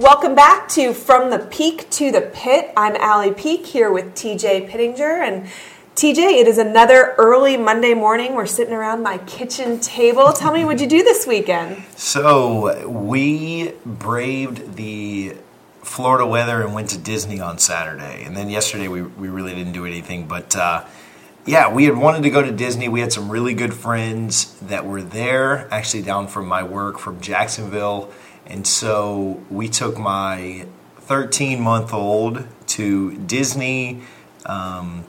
Welcome back to From the Peak to the Pit. I'm Allie Peak here with TJ Pittinger. And TJ, it is another early Monday morning. We're sitting around my kitchen table. Tell me what you do this weekend. So, we braved the Florida weather and went to Disney on Saturday. And then yesterday, we, we really didn't do anything. But uh, yeah, we had wanted to go to Disney. We had some really good friends that were there, actually down from my work from Jacksonville and so we took my 13 month old to Disney, um,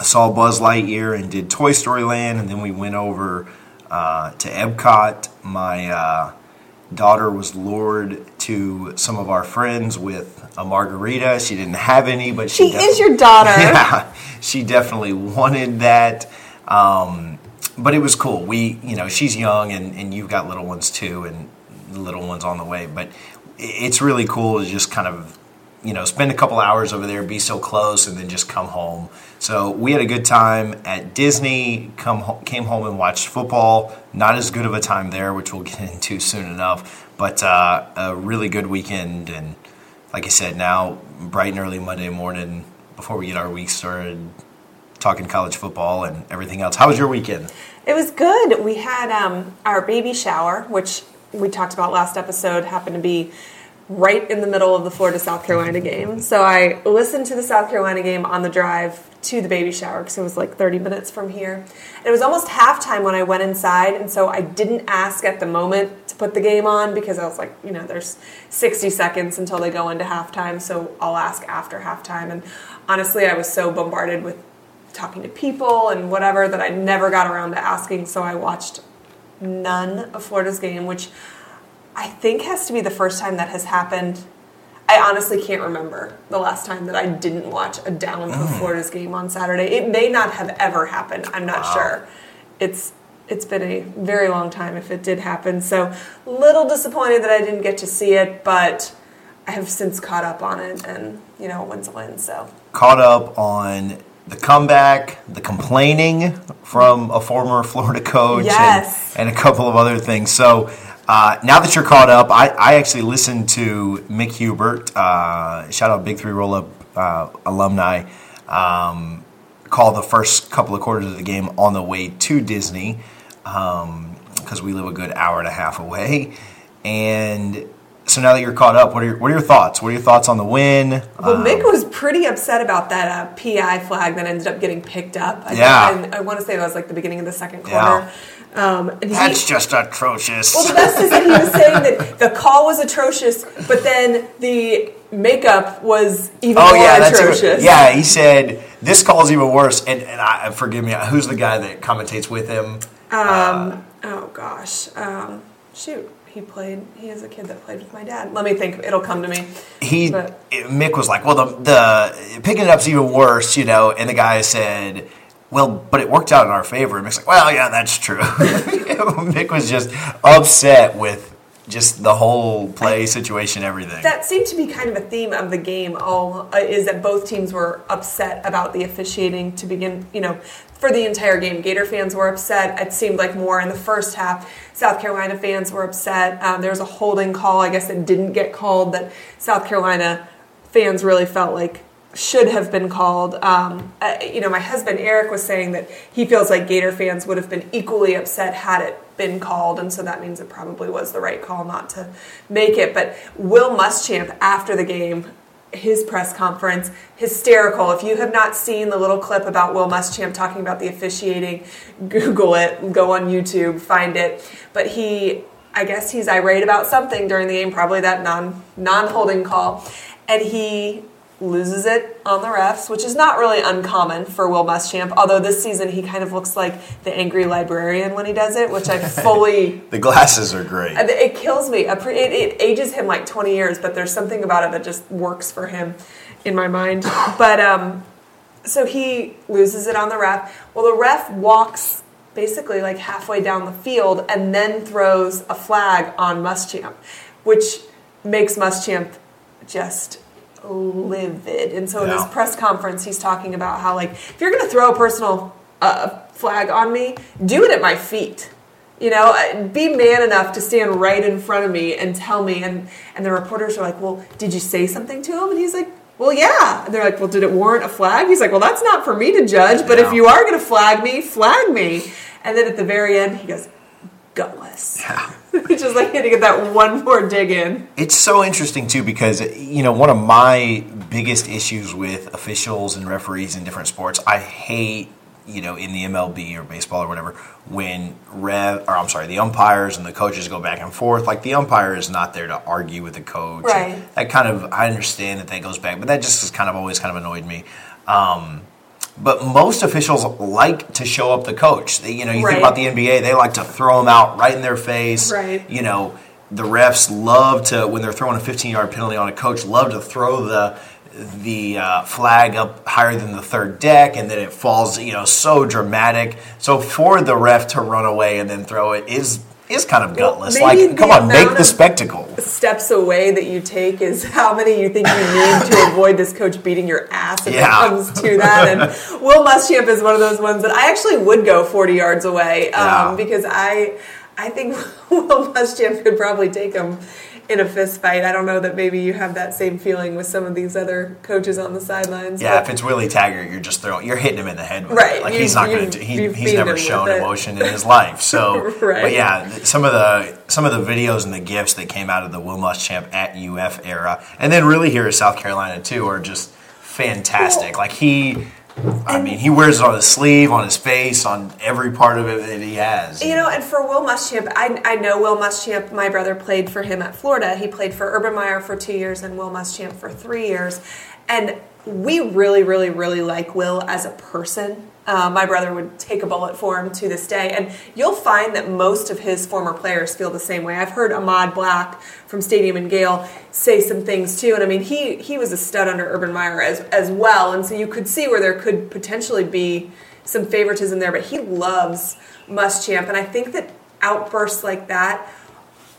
saw Buzz Lightyear and did Toy Story Land, and then we went over uh, to Epcot. My uh, daughter was lured to some of our friends with a margarita. She didn't have any, but she, she is your daughter. Yeah, she definitely wanted that. Um, but it was cool. We, you know, she's young, and, and you've got little ones too, and little ones on the way. But it's really cool to just kind of you know spend a couple hours over there, be so close, and then just come home. So we had a good time at Disney. Come came home and watched football. Not as good of a time there, which we'll get into soon enough. But uh, a really good weekend, and like I said, now bright and early Monday morning before we get our week started talking college football and everything else. How was your weekend? It was good. We had um, our baby shower, which we talked about last episode happened to be right in the middle of the Florida South Carolina game. So I listened to the South Carolina game on the drive to the baby shower because it was like 30 minutes from here. And it was almost halftime when I went inside, and so I didn't ask at the moment to put the game on because I was like, you know, there's 60 seconds until they go into halftime, so I'll ask after halftime. And honestly, I was so bombarded with talking to people and whatever that I never got around to asking, so I watched none of Florida's game, which I think has to be the first time that has happened. I honestly can't remember the last time that I didn't watch a down of mm. Florida's game on Saturday. It may not have ever happened. I'm not wow. sure. It's it's been a very long time if it did happen. So little disappointed that I didn't get to see it, but I have since caught up on it, and you know, when's a win. So caught up on the comeback, the complaining from a former Florida coach, yes. and, and, a couple of other things. So uh, now that you're caught up, I, I actually listened to Mick Hubert, uh, shout out Big Three Roll Up uh, alumni, um, call the first couple of quarters of the game on the way to Disney because um, we live a good hour and a half away. And so now that you're caught up, what are your, what are your thoughts? What are your thoughts on the win? Well, um, Mick was pretty upset about that uh, PI flag that ended up getting picked up. I yeah, I want to say that was like the beginning of the second quarter. Yeah. Um, That's he, just atrocious. Well, the best is that he was saying that the call was atrocious, but then the makeup was even oh, more yeah, atrocious. yeah, he said this call is even worse. And, and I, forgive me, who's the guy that commentates with him? Um, uh, oh gosh, um, shoot he played. He is a kid that played with my dad. Let me think. It'll come to me. He but. Mick was like, well, the the picking it up's even worse, you know. And the guy said, well, but it worked out in our favor. And Mick's like, well, yeah, that's true. Mick was just upset with just the whole play situation, everything. That seemed to be kind of a theme of the game. All uh, is that both teams were upset about the officiating to begin. You know, for the entire game, Gator fans were upset. It seemed like more in the first half. South Carolina fans were upset. Um, there was a holding call, I guess, that didn't get called. That South Carolina fans really felt like should have been called. Um, uh, you know, my husband Eric was saying that he feels like Gator fans would have been equally upset had it been called, and so that means it probably was the right call not to make it. But Will Muschamp after the game. His press conference, hysterical. If you have not seen the little clip about Will Muschamp talking about the officiating, Google it, go on YouTube, find it. But he, I guess he's irate about something during the game, probably that non non holding call, and he loses it on the refs, which is not really uncommon for Will Muschamp. Although this season he kind of looks like the angry librarian when he does it, which I fully. the glasses are great. It kills me. It, it, ages him like 20 years, but there's something about it that just works for him in my mind. But um, so he loses it on the ref. Well, the ref walks basically like halfway down the field and then throws a flag on Muschamp, which makes Muschamp just livid. And so in his press conference, he's talking about how like if you're going to throw a personal uh, flag on me, do it at my feet. You know, uh, be man enough to stand right in front of me and tell me. And and the reporters are like, "Well, did you say something to him?" And he's like, "Well, yeah." And they're like, "Well, did it warrant a flag?" He's like, "Well, that's not for me to judge. But if you are going to flag me, flag me." And then at the very end, he goes, "Gutless." Yeah. just like had to get that one more dig in. It's so interesting too because you know one of my biggest issues with officials and referees in different sports, I hate you know in the MLB or baseball or whatever when rev or I'm sorry the umpires and the coaches go back and forth. Like the umpire is not there to argue with the coach. Right. That kind of I understand that that goes back, but that just has kind of always kind of annoyed me. Um, but most officials like to show up the coach. They, you know, you Right. think about the NBA, they like to throw them out right in their face. Right. You know, the refs love to when they're throwing a 15 yard penalty on a coach, love to throw the the uh, flag up higher than the third deck, and then it falls. You know, so dramatic. So for the ref to run away and then throw it is is kind of gutless. maybe like, come on, make the spectacle. steps away that you take is how many you think you need to avoid this coach beating your ass if Yeah. it comes to that. And Will Muschamp is one of those ones that I actually would go 40 yards away um, Yeah. because I I think Will Muschamp could probably take him in a fist fight. I don't know that maybe you have that same feeling with some of these other coaches on the sidelines. Yeah, if it's Willie Taggart, you're just throwing, you're hitting him in the head with Right, it. Like you- he's not going to. He, he's never shown emotion in his life. So, Right. but yeah, some of the some of the videos and the gifs that came out of the Will Muschamp at UF era, and then really here at South Carolina too, are just fantastic. like he. I mean, he wears it on his sleeve, on his face, on every part of it that he has. You know, and for Will Muschamp, I, I know Will Muschamp. My brother played for him at Florida. He played for Urban Meyer for two years and Will Muschamp for three years. And we really, really, really like Will as a person. Uh, my brother would take a bullet for him to this day. And you'll find that most of his former players feel the same way. I've heard Ahmad Black from Stadium and Gale say some things too. And I mean, he, he was a stud under Urban Meyer as, as well. And so you could see where there could potentially be some favoritism there. But he loves Muschamp. And I think that outbursts like that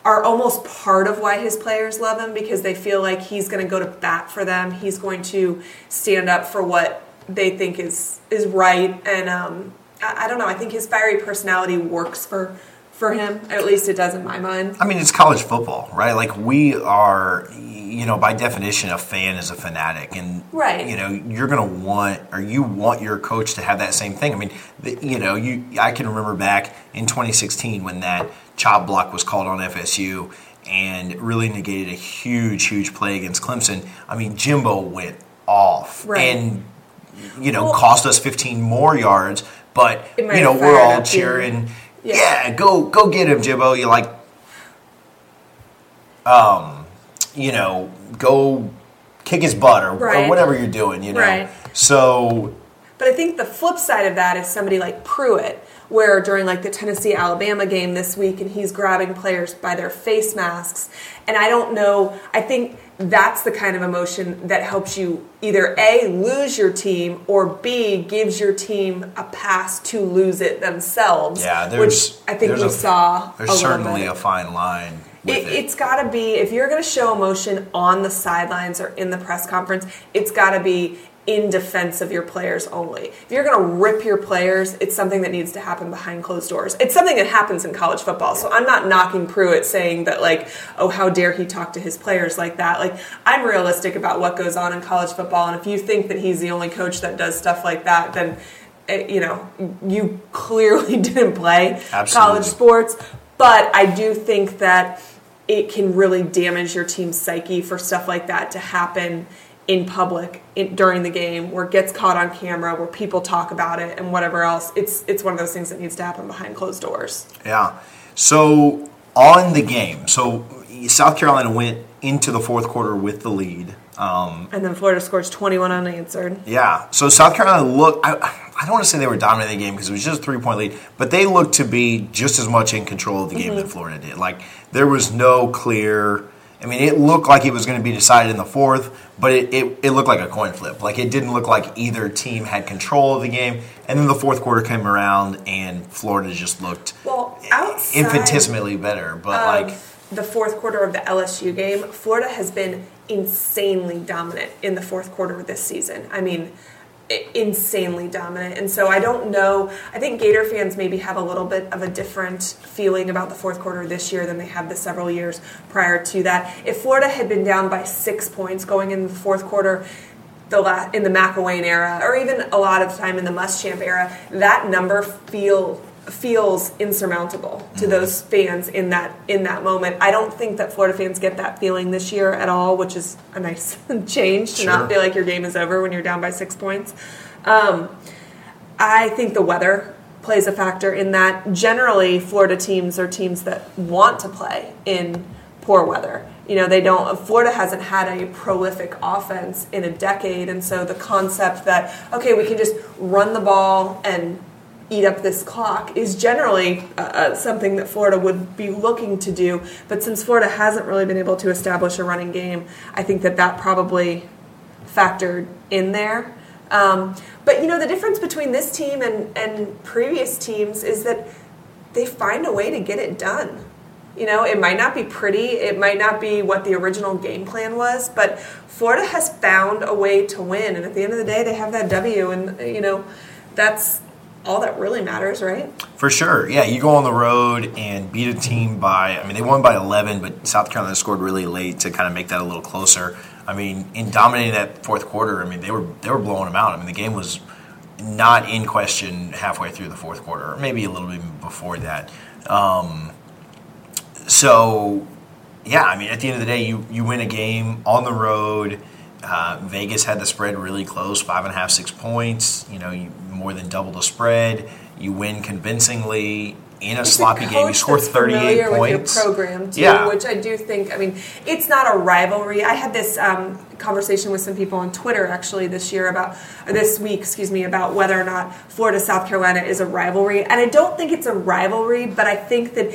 are almost part of why his players love him because they feel like he's going to go to bat for them. He's going to stand up for what they think is is right. And um, I, I don't know. I think his fiery personality works for for him. At least it does in my mind. I mean, it's college football, right? Like we are, you know, by definition, a fan is a fanatic, and Right. You know, you're going to want, or you want your coach to have that same thing. I mean, the, you know, you. I can remember back in 2016 when that chop block was called on FSU and really negated a huge, huge play against Clemson. I mean, Jimbo went off Right. and you know Well- cost us 15 more yards, but you know we're all cheering. Yeah. yeah, go go get him, Jimbo. You like um, you know, go kick his butt or, or whatever you're doing, you know. Right. So But I think the flip side of that is somebody like Pruitt, where during like the Tennessee Alabama game this week, and he's grabbing players by their face masks. And I don't know, I think that's the kind of emotion that helps you either A, lose your team, or B, gives your team a pass to lose it themselves. yeah, there's which I think we a- saw. There's a certainly a fine line It, it. it's got to be if you're going to show emotion on the sidelines or in the press conference, it's got to be in defense of your players only. If you're going to rip your players, it's something that needs to happen behind closed doors. It's something that happens in college football. So I'm not knocking Pruitt saying that like, oh, how dare he talk to his players like that. Like I'm realistic about what goes on in college football, and if you think that he's the only coach that does stuff like that, then eh, you know you clearly didn't play Absolutely. college sports. But I do think that it can really damage your team's psyche for stuff like that to happen in public in, during the game, where it gets caught on camera, where people talk about it, and whatever else. It's it's one of those things that needs to happen behind closed doors. Yeah. So on the game, so South Carolina went into the fourth quarter with the lead. Um, And then Florida scores 21 unanswered. yeah. So South Carolina looked. I, I don't want to say they were dominating the game because it was just a three point lead, but they looked to be just as much in control of the game Mm-hmm. that Florida did. Like there was no clear. I mean, it looked like it was going to be decided in the fourth, but it, it, it looked like a coin flip. Like it didn't look like either team had control of the game. And then the fourth quarter came around, and Florida just looked Well, outside infinitesimally better. But like, the fourth quarter of the LSU game, Florida has been insanely dominant in the fourth quarter of this season. I mean, insanely dominant. And so I don't know. I think Gator fans maybe have a little bit of a different feeling about the fourth quarter this year than they have the several years prior to that. If Florida had been down by six points going into the fourth quarter, the la- in the McElwain era, or even a lot of time in the Muschamp era, that number feel feels insurmountable to those fans in that in that moment. I don't think that Florida fans get that feeling this year at all, which is a nice change to Sure. not feel like your game is over when you're down by six points. Um, I think the weather plays a factor in that. Generally, Florida teams are teams that want to play in poor weather. You know, they don't. Florida hasn't had a prolific offense in a decade, and so the concept that okay, we can just run the ball and eat up this clock is generally uh, uh, something that Florida would be looking to do. But since Florida hasn't really been able to establish a running game, I think that that probably factored in there. Um, but you know, the difference between this team and, and previous teams is that they find a way to get it done. You know, it might not be pretty, it might not be what the original game plan was, but Florida has found a way to win. And at the end of the day, they have that W, and, you know, that's all that really matters, right? For sure, yeah. You go on the road and beat a team by, I mean, they won by 11, but South Carolina scored really late to kind of make that a little closer. I mean, in dominating that fourth quarter, I mean, they were they were blowing them out. I mean, the game was not in question halfway through the fourth quarter, or maybe a little bit before that. Um, so, yeah, I mean, at the end of the day, you you win a game on the road. Uh, Vegas had the spread really close, five and a half, six points. You know, you more than double the spread. You win convincingly in a It's sloppy game. You score 38 points. With your program too, Yeah. which I do think. I mean, it's not a rivalry. I had this um, conversation with some people on Twitter actually this year about this week, excuse me, about whether or not Florida South Carolina is a rivalry, and I don't think it's a rivalry, but I think that.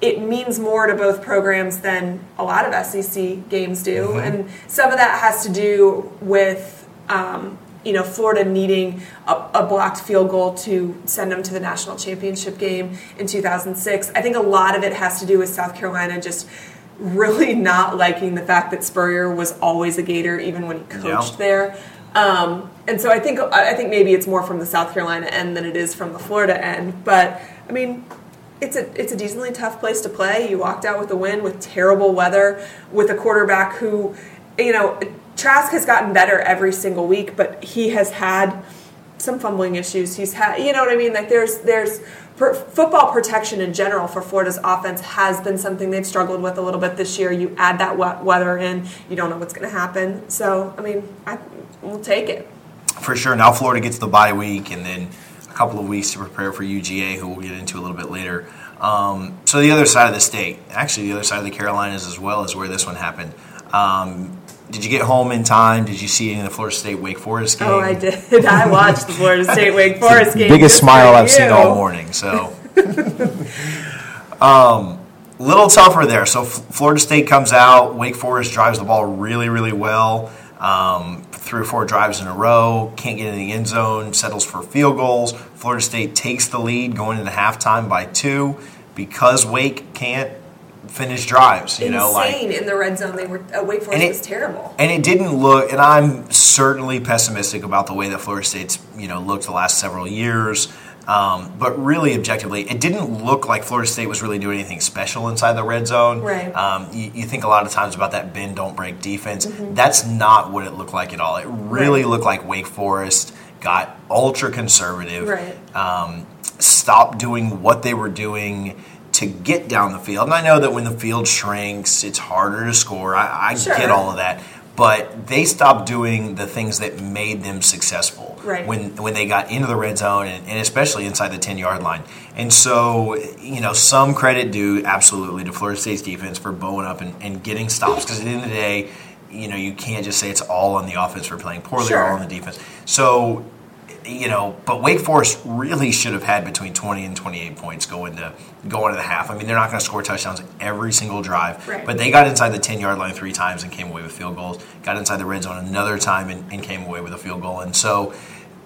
It means more to both programs than a lot of SEC games do, Mm-hmm. and some of that has to do with um, you know, Florida needing a, a blocked field goal to send them to the national championship game in 2006. I think a lot of it has to do with South Carolina just really not liking the fact that Spurrier was always a Gator, even when he coached Yeah. there. Um, and so I think I think maybe it's more from the South Carolina end than it is from the Florida end. But I mean, it's a it's a decently tough place to play. You walked out with a win with terrible weather, with a quarterback who, you know, Trask has gotten better every single week, but he has had some fumbling issues. He's had, you know what I mean? Like there's there's football protection in general for Florida's offense has been something they've struggled with a little bit this year. You add that wet weather in, you don't know what's going to happen. So I mean, I will take it. For sure. Now Florida gets the bye week and then a couple of weeks to prepare for UGA, who we'll get into a little bit later. Um, so the other side of the state, actually the other side of the Carolinas as well, is where this one happened. Um, did you get home in time? Did you see any of the Florida State Wake Forest game? Oh, I did. I watched the Florida State Wake Forest game. Biggest smile I've seen all morning. So, um, little tougher there. So F- Florida State comes out. Wake Forest drives the ball really, really well. Um, three or four drives in a row. Can't get in the end zone. Settles for field goals. Florida State takes the lead going into halftime by two. Because Wake can't finish drives. You know, like in the red zone. They were uh, Wake Forest it- was terrible. and it didn't look. And I'm certainly pessimistic about the way that Florida State's you know looked the last several years. Um, but really, objectively, it didn't look like Florida State was really doing anything special inside the red zone. Right. Um, you, you think a lot of times about that bend don't break defense. That's not what it looked like at all. It really Mm-hmm. Right. looked like Wake Forest got ultra conservative. Right. Um, stopped doing what they were doing to get down the field. And I know that when the field shrinks, it's harder to score. I, I Sure. get all of that. But they stopped doing the things that made them successful Right. when when they got into the red zone and, and especially inside the ten yard line. And so, you know, some credit due absolutely to Florida State's defense for bowing up and, and getting stops because at the end of the day, you know, you can't just say it's all on the offense for playing poorly Sure. or all on the defense. So you know, but Wake Forest really should have had between 20 and 28 points going to going to the half. I mean, they're not going to score touchdowns every single drive, Right. but they got inside the 10 yard line three times and came away with field goals. Got inside the red zone another time and, and came away with a field goal. And so,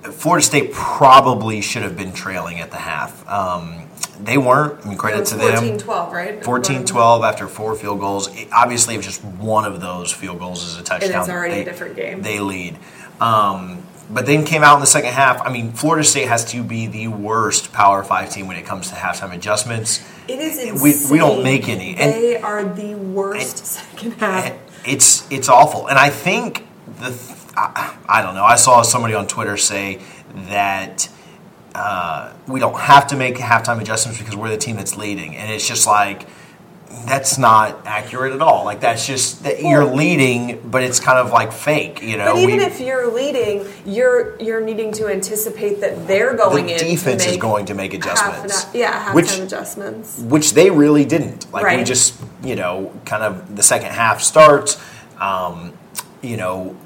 Florida State probably should have been trailing at the half. Um, they weren't. I mean, It credit to them. 14 12, right? 14 12 after four field goals. It- obviously, if just one of those field goals is a touchdown, it's already a they- different game. They lead. Um, but then came out in the second half. I mean, Florida State has to be the worst Power Five team when it comes to halftime adjustments. It is insane. We, we don't make any. And they are the worst second half. it's it's awful. And I think the I, I don't know. I saw somebody on Twitter say that uh, we don't have to make halftime adjustments because we're the team that's leading, and it's just like that's not accurate at all. Like that's just that you're leading, but it's kind of like fake. You know, But even We- if you're leading, you're you're needing to anticipate that they're going the in. to defense is going to make half adjustments. an- yeah, halftime which adjustments. which they really didn't. Like we just, you know, kind of the second half starts. Um, you know,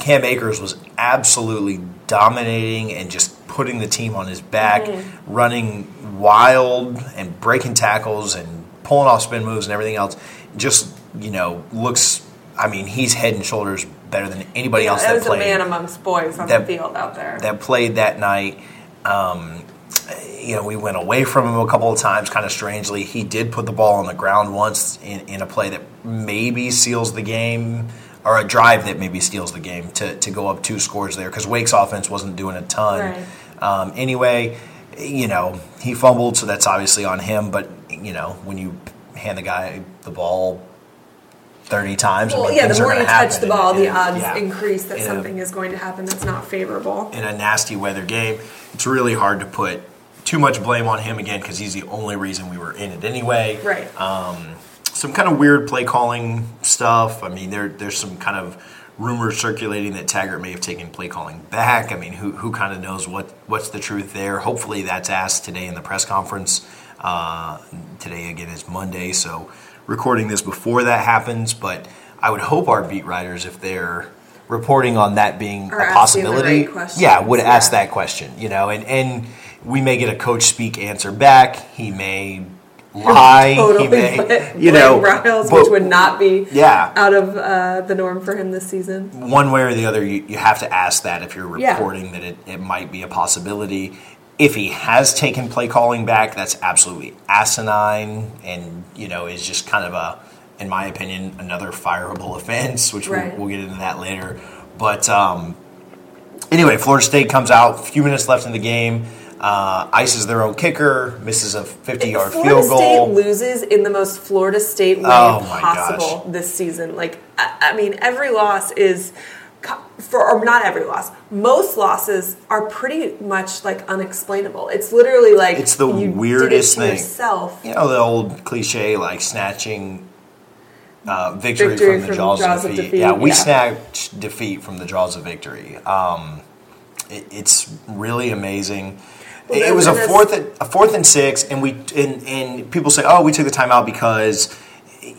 Cam Akers was absolutely dominating and just putting the team on his back, Mm-hmm. running wild and breaking tackles and pulling off spin moves and everything else. Just you know, looks. I mean, he's head and shoulders better than anybody else that that was a played man amongst boys on that- the field out there. that played that night. Um, you know, we went away from him a couple of times, kind of strangely. He did put the ball on the ground once in, in a play that maybe seals the game, or a drive that maybe steals the game to, to go up two scores there, because Wake's offense wasn't doing a ton. Right. Um, anyway, you know, he fumbled, so that's obviously on him, but, you know, when you hand the guy the ball 30 times, well, yeah, the more you touch the ball, the odds yeah. increase that In a- something is going to happen that's not favorable. in a nasty weather game. It's really hard to put too much blame on him again because he's the only reason we were in it anyway. Right. Um, some kind of weird play calling stuff. I mean, there there's some kind of rumors circulating that Taggart may have taken play calling back. I mean, who who kind of knows what what's the truth there? Hopefully, that's asked today in the press conference. Uh, today again is Monday, so recording this before that happens. But I would hope our beat writers, if they're reporting on that being Are a possibility, right yeah, would ask that question. You know, and and we may get a coach speak answer back. He may lie. totally he may, you know, Riles, but which would not be Yeah. out of uh, the norm for him this season. one way or the other, you, you have to ask that if you're Yeah. reporting that it, it might be a possibility. If he has taken play calling back, that's absolutely asinine, and you know is just kind of a, in my opinion, another fireable offense, which Right. we'll, we'll get into that later. But um, anyway, Florida State comes out, a few minutes left in the game, uh, ices their own kicker, misses a 50 yard field goal. Florida State loses in the most Florida State way Oh possible gosh. this season. Like, I, I mean, every loss is for or not every loss. Most losses are pretty much like unexplainable. It's literally like It's the weirdest it thing. Yourself. You know the old cliche like snatching uh, victory, Victory from the from jaws, jaws of of defeat. defeat, Yeah, we yeah. snatched defeat from the jaws of victory. Um, it, it's really amazing. Well, it was a fourth, and, a fourth and six, and we and, and people say, "Oh, we took the timeout because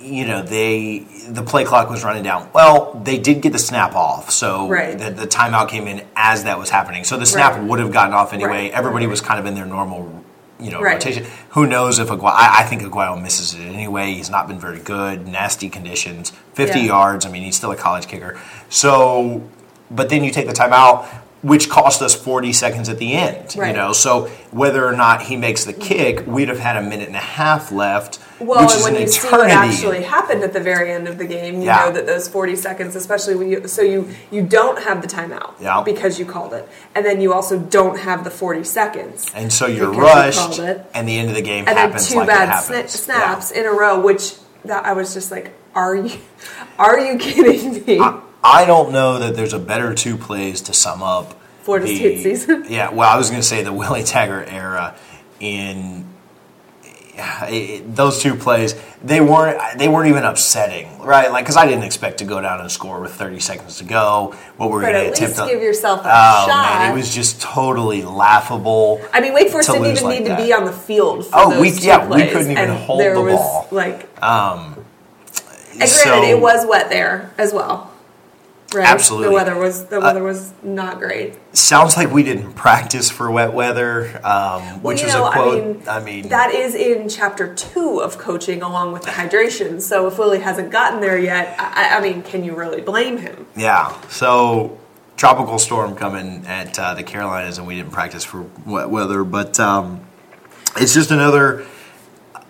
you know they the play clock was running down." Well, they did get the snap off, so Right. the, the timeout came in as that was happening. So the snap Right. would have gotten off anyway. Right. Everybody was kind of in their normal, you know, rotation. Who knows if Aguayo? I, I think Aguayo misses it anyway. He's not been very good. Nasty conditions. Fifty Yeah. yards. I mean, he's still a college kicker. So, but then you take the timeout, which cost us forty seconds at the end. You know, so whether or not he makes the kick, we'd have had a minute and a half left. Well, which and when an you see what actually happened at the very end of the game, you Yeah. know that those 40 seconds, especially when you, so you you don't have the timeout Yeah. because you called it, and then you also don't have the 40 seconds, and so you're you rushed, it. and the end of the game and then happens two like bad sna- snaps in a row, which that I was just like, are you, are you kidding me? I, I don't know that there's a better two plays to sum up Florida the- State season. Yeah, well, I was going to say the Willie Taggart era in yeah, it- those two plays they weren't they weren't even upsetting right like because i didn't expect to go down and score with 30 seconds to go what we're But going to attempt give yourself a oh shot. man it was just totally laughable I mean, Wake Forest didn't even like need that. to be on the field for Oh, we- yeah, we couldn't even hold there the was, ball. Like, um and granted, so- it was wet there as well. Right? Absolutely. the weather was the Uh, weather was not great. sounds like we didn't practice for wet weather um, Well, which was know, a quote I mean, I mean that is in chapter two of coaching, along with the hydration. So if Willie hasn't gotten there yet, I, I mean, can you really blame him? Yeah. So tropical storm coming at uh, the Carolinas, and we didn't practice for wet weather, but um, it's just another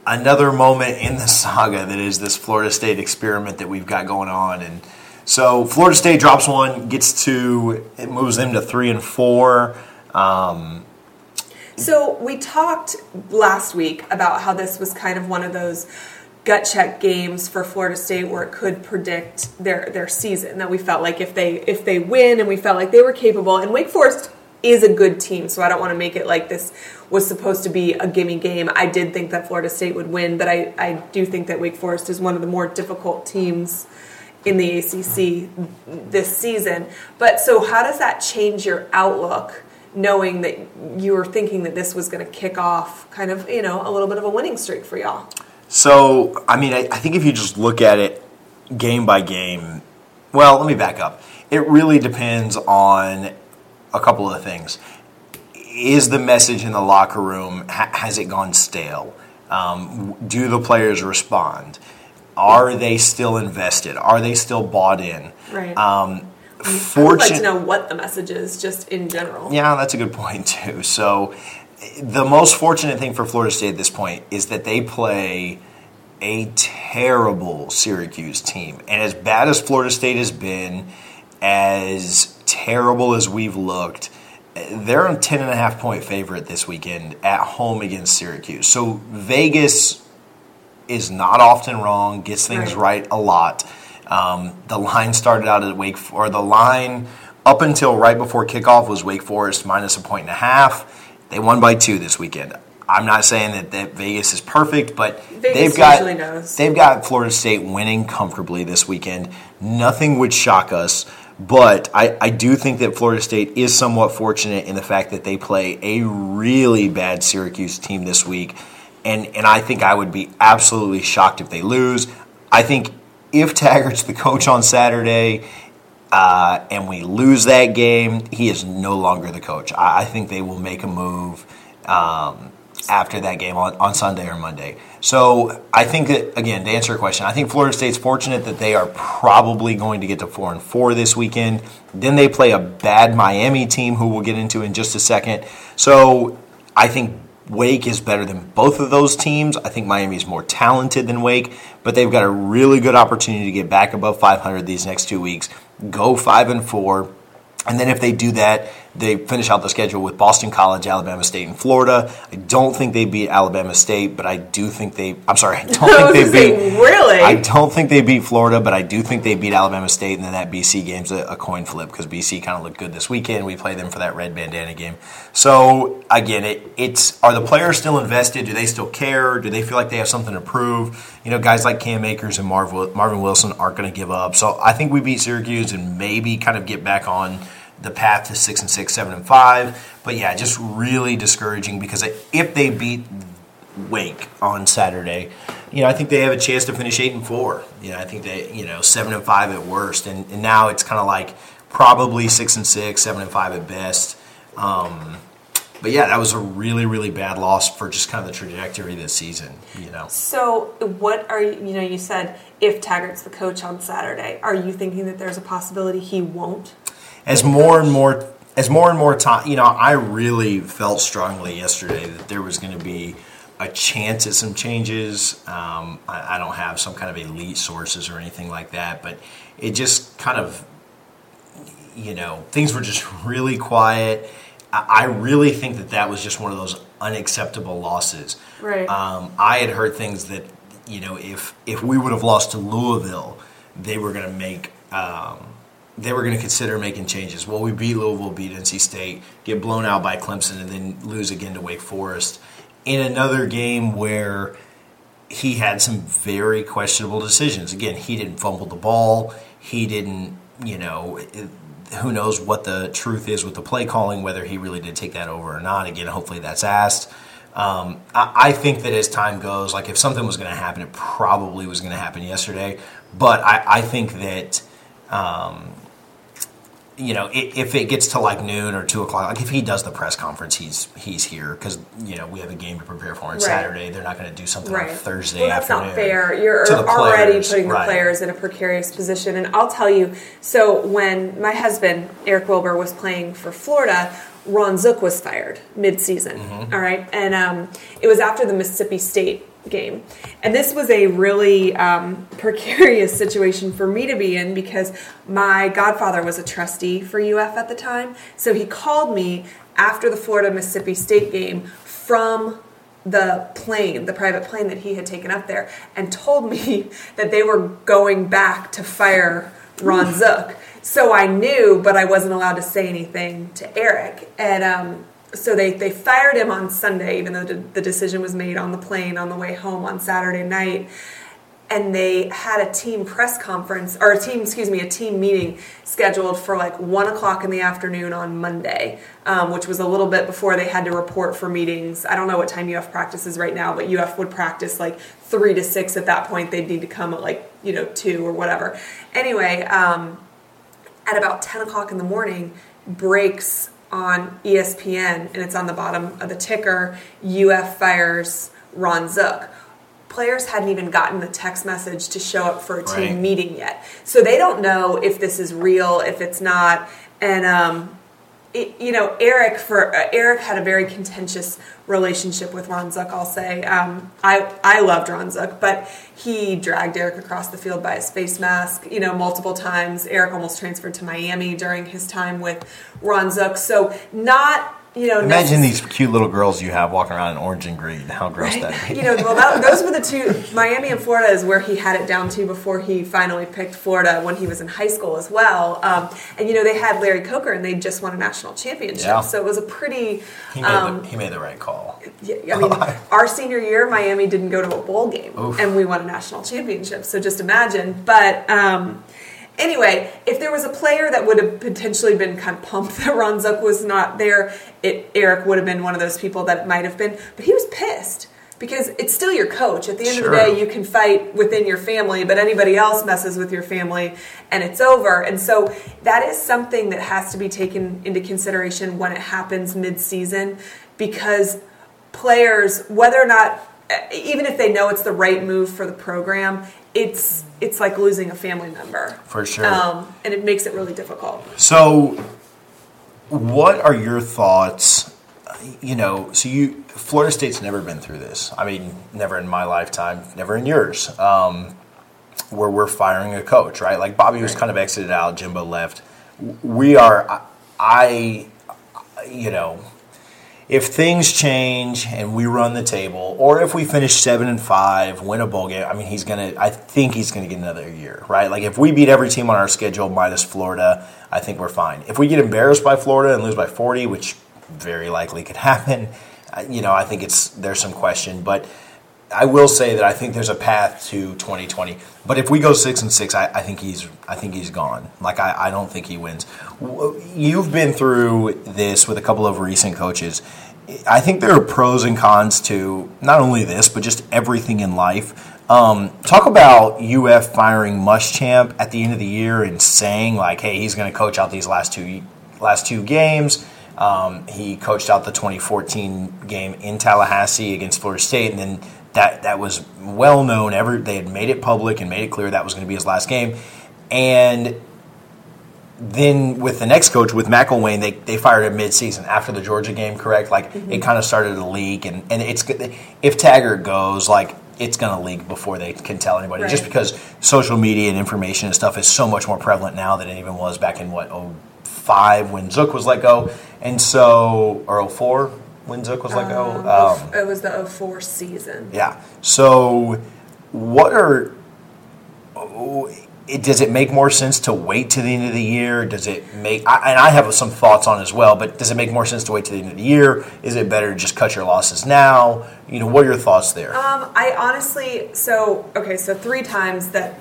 another moment in the saga that is this Florida State experiment that we've got going on, and so Florida State drops one, gets to it moves them to three and four. Um, So we talked last week about how this was kind of one of those gut check games for Florida State where it could predict their their season. That we felt like if they if they win and we felt like they were capable and Wake Forest is a good team, so I don't want to make it like this was supposed to be a gimme game. I did think that Florida State would win, but I, I do think that Wake Forest is one of the more difficult teams in the ACC this season. But so how does that change your outlook knowing that you were thinking that this was going to kick off kind of, you know, a little bit of a winning streak for y'all? So, I mean, I, I think if you just look at it game by game, well, let me back up. It really depends on a couple of things. Is the message in the locker room, ha- has it gone stale? Um, do the players respond? Are they still invested? Are they still bought in? Right. Um, I would like to know what the message is just in general. yeah, that's a good point too. So, the most fortunate thing for Florida State at this point is that they play a terrible Syracuse team, and as bad as Florida State has been, as terrible as we've looked, they're a ten and a half point favorite this weekend at home against Syracuse. So Vegas is not often wrong, gets things Right. right a lot. Um, the line started out at Wake, or the line up until right before kickoff was Wake Forest minus a point and a half. They won by two this weekend. I'm not saying that, that Vegas is perfect, but Vegas they've got they've got Florida State winning comfortably this weekend. Nothing would shock us, but I, I do think that Florida State is somewhat fortunate in the fact that they play a really bad Syracuse team this week, and and I think I would be absolutely shocked if they lose. I think if Taggart's the coach on Saturday. Uh, and we lose that game, he is no longer the coach. I, I think they will make a move um, after that game on, on Sunday or Monday. So I think that again, to answer your question, I think Florida State's fortunate that they are probably going to get to four and four this weekend. Then they play a bad Miami team, who we'll get into in just a second. So I think Wake is better than both of those teams. I think Miami is more talented than Wake, but they've got a really good opportunity to get back above 500 these next two weeks. Go five and four. And then if they do that, they finish out the schedule with Boston College, Alabama State, and Florida. I don't think they beat Alabama State, but I do think they. I'm sorry, I don't I think they beat. really? I don't think they beat Florida, but I do think they beat Alabama State, and then that BC game's a, a coin flip because BC kind of looked good this weekend. We play them for that red bandana game. So again, it, it's are the players still invested? Do they still care? Do they feel like they have something to prove? You know, guys like Cam Akers and Marv, Marvin Wilson aren't going to give up. So I think we beat Syracuse and maybe kind of get back on the path to six and six, seven and five. But yeah, just really discouraging because if they beat Wake on Saturday, you know, I think they have a chance to finish eight and four. You know, I think they, you know, seven and five at worst, and, and now it's kind of like probably six and six, seven and five at best. Um, but yeah, that was a really, really bad loss for just kind of the trajectory this season. You know, So, what are you, you know, you said if Taggart's the coach on Saturday, are you thinking that there's a possibility he won't? As more and more as more and more time, you know, I really felt strongly yesterday that there was going to be a chance at some changes. Um, I, I, don't have some kind of elite sources or anything like that, but it just kind of, you know, things were just really quiet. I, I really think that that was just one of those unacceptable losses. Right. Um, I had heard things that, you know, if if we would have lost to Louisville, they were going to make. Um, they were going to consider making changes. Well, we beat Louisville, beat NC State, get blown out by Clemson, and then lose again to Wake Forest in another game where he had some very questionable decisions. Again, he didn't fumble the ball. He didn't, you know, who knows what the truth is with the play calling, whether he really did take that over or not. Again, hopefully that's asked. Um, I, think that as time goes, like if something was going to happen, it probably was going to happen yesterday. But I, I think that um, you know, if it gets to like noon or two o'clock, like if he does the press conference, he's he's here because you know we have a game to prepare for on right. Saturday. They're not going to do something right. on Thursday well, that's afternoon. not fair. You're already putting the right. players in a precarious position. And I'll tell you, so when my husband Eric Wilbur was playing for Florida, Ron Zook was fired mid-season. Mm-hmm. All right, and um, it was after the Mississippi State game. And this was a really um, precarious situation for me to be in because my godfather was a trustee for UF at the time. So he called me after the Florida Mississippi State game from the plane, the private plane that he had taken up there, and told me that they were going back to fire Ron Zook. So I knew, but I wasn't allowed to say anything to Eric. And um, so they, they fired him on Sunday, even though the decision was made on the plane on the way home on Saturday night. And they had a team press conference, or a team, excuse me, a team meeting scheduled for like one o'clock in the afternoon on Monday, um, which was a little bit before they had to report for meetings. I don't know what time UF practices right now, but UF would practice like three to six at that point. They'd need to come at like, you know, two or whatever. Anyway, um, at about 10 o'clock in the morning, breaks on ESPN and it's on the bottom of the ticker UF fires Ron Zook. Players hadn't even gotten the text message to show up for a team right. meeting yet. So they don't know if this is real, if it's not. And um, it, you know, Eric for uh, Eric had a very contentious relationship with Ron Zook. I'll say um, I I loved Ron Zook, but he dragged Eric across the field by his face mask. You know, multiple times. Eric almost transferred to Miami during his time with Ron Zook. So not you know, imagine these cute little girls you have walking around in orange and green. How gross right? that! you know, well, that, those were the two. Miami and Florida is where he had it down to before he finally picked Florida when he was in high school as well. Um, and you know, they had Larry Coker, and they just won a national championship, yeah. so it was a pretty. He made, um, the, he made the right call. Yeah, I mean, our senior year, Miami didn't go to a bowl game, Oof. and we won a national championship. So just imagine, but. Um, Anyway, if there was a player that would have potentially been kind of pumped that Ron Zook was not there, it, Eric would have been one of those people that might have been. But he was pissed because it's still your coach. At the end sure. of the day, you can fight within your family, but anybody else messes with your family and it's over. And so that is something that has to be taken into consideration when it happens mid season because players, whether or not even if they know it's the right move for the program, it's it's like losing a family member for sure, um, and it makes it really difficult. So, what are your thoughts? You know, so you Florida State's never been through this. I mean, never in my lifetime, never in yours. Um, where we're firing a coach, right? Like Bobby was kind of exited out, Jimbo left. We are, I, you know, if things change and we run the table, or if we finish seven and five, win a bowl game, I mean, he's gonna. I think he's gonna get another year, right? Like if we beat every team on our schedule minus Florida, I think we're fine. If we get embarrassed by Florida and lose by forty, which very likely could happen, you know, I think it's there's some question, but. I will say that I think there's a path to 2020. But if we go six and six, I, I think he's I think he's gone. Like I, I don't think he wins. You've been through this with a couple of recent coaches. I think there are pros and cons to not only this, but just everything in life. Um, talk about UF firing Muschamp at the end of the year and saying like, "Hey, he's going to coach out these last two last two games." Um, he coached out the 2014 game in Tallahassee against Florida State, and then that that was well known. Ever they had made it public and made it clear that was going to be his last game, and then with the next coach with McElwain, they, they fired him mid-season after the Georgia game, correct? Like Mm-hmm. it kind of started to leak, and, and it's if Taggart goes, like it's going to leak before they can tell anybody, just because social media and information and stuff is so much more prevalent now than it even was back in what 05 when Zook was let go, and so or 04 when Zook was let go. Um, it was the 04 season. yeah. So, what are? oh, it- Does it make more sense to wait to the end of the year? Does it make? I, and I have some thoughts on as well. But does it make more sense to wait to the end of the year? Is it better to just cut your losses now? You know, what are your thoughts there? Um, I honestly, so okay, so three times that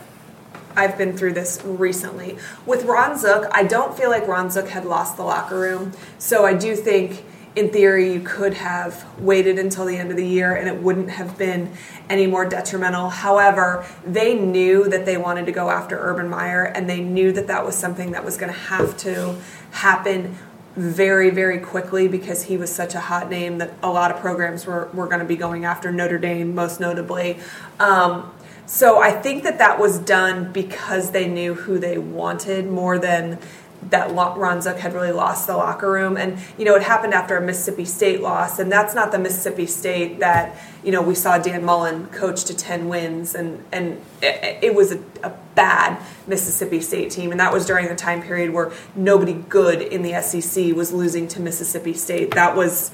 I've been through this recently with Ron Zook. I don't feel like Ron Zook had lost the locker room, so I do think. In theory, you could have waited until the end of the year and it wouldn't have been any more detrimental. However, they knew that they wanted to go after Urban Meyer and they knew that that was something that was going to have to happen very, very quickly because he was such a hot name that a lot of programs were, were going to be going after Notre Dame, most notably. Um, so I think that that was done because they knew who they wanted more than that Ron Zook had really lost the locker room. And, you know, it happened after a Mississippi State loss. And that's not the Mississippi State that, you know, we saw Dan Mullen coach to 10 wins. And, and it, it was a, a bad Mississippi State team. And that was during the time period where nobody good in the SEC was losing to Mississippi State. That was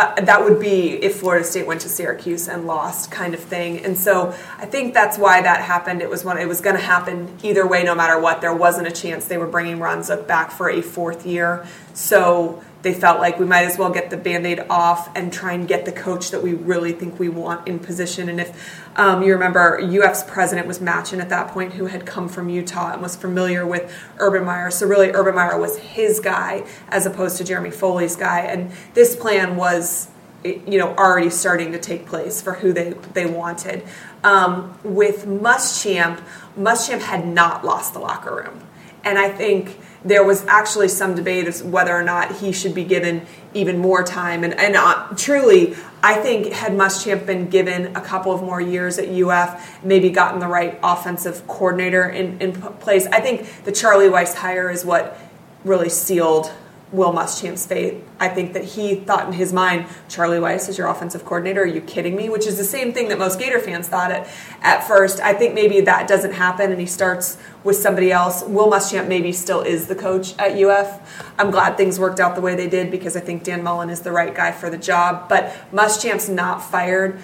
uh, that would be if Florida State went to Syracuse and lost, kind of thing. And so I think that's why that happened. It was when it was going to happen either way, no matter what. There wasn't a chance they were bringing Ron Zook back for a fourth year, so they felt like we might as well get the band-aid off and try and get the coach that we really think we want in position. And if um, you remember, UF's president was Machen at that point, who had come from Utah and was familiar with Urban Meyer. So really, Urban Meyer was his guy as opposed to Jeremy Foley's guy. And this plan was, you know, already starting to take place for who they they wanted. Um, with Muschamp, Muschamp had not lost the locker room, and I think there was actually some debate as whether or not he should be given even more time. And, and uh, truly, I think had Muschamp been given a couple of more years at UF, maybe gotten the right offensive coordinator in, in place, I think the Charlie Weis hire is what really sealed Will Muschamp's fate. I think that he thought in his mind, Charlie Weis is your offensive coordinator. Are you kidding me? Which is the same thing that most Gator fans thought at, at first. I think maybe that doesn't happen and he starts with somebody else. Will Muschamp maybe still is the coach at UF. I'm glad things worked out the way they did because I think Dan Mullen is the right guy for the job. But Muschamp's not fired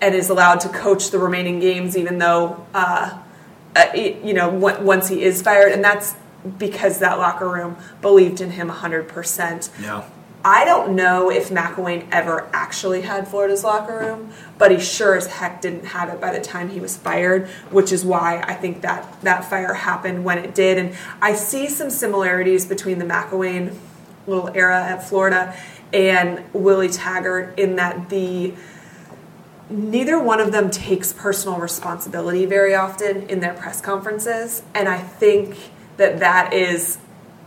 and is allowed to coach the remaining games, even though, uh, uh, you know, once he is fired. And that's because that locker room believed in him 100%. yeah. I don't know if McElwain ever actually had Florida's locker room, but he sure as heck didn't have it by the time he was fired, which is why I think that that fire happened when it did. And I see some similarities between the McElwain little era at Florida and Willie Taggart in that the neither one of them takes personal responsibility very often in their press conferences and i think that that is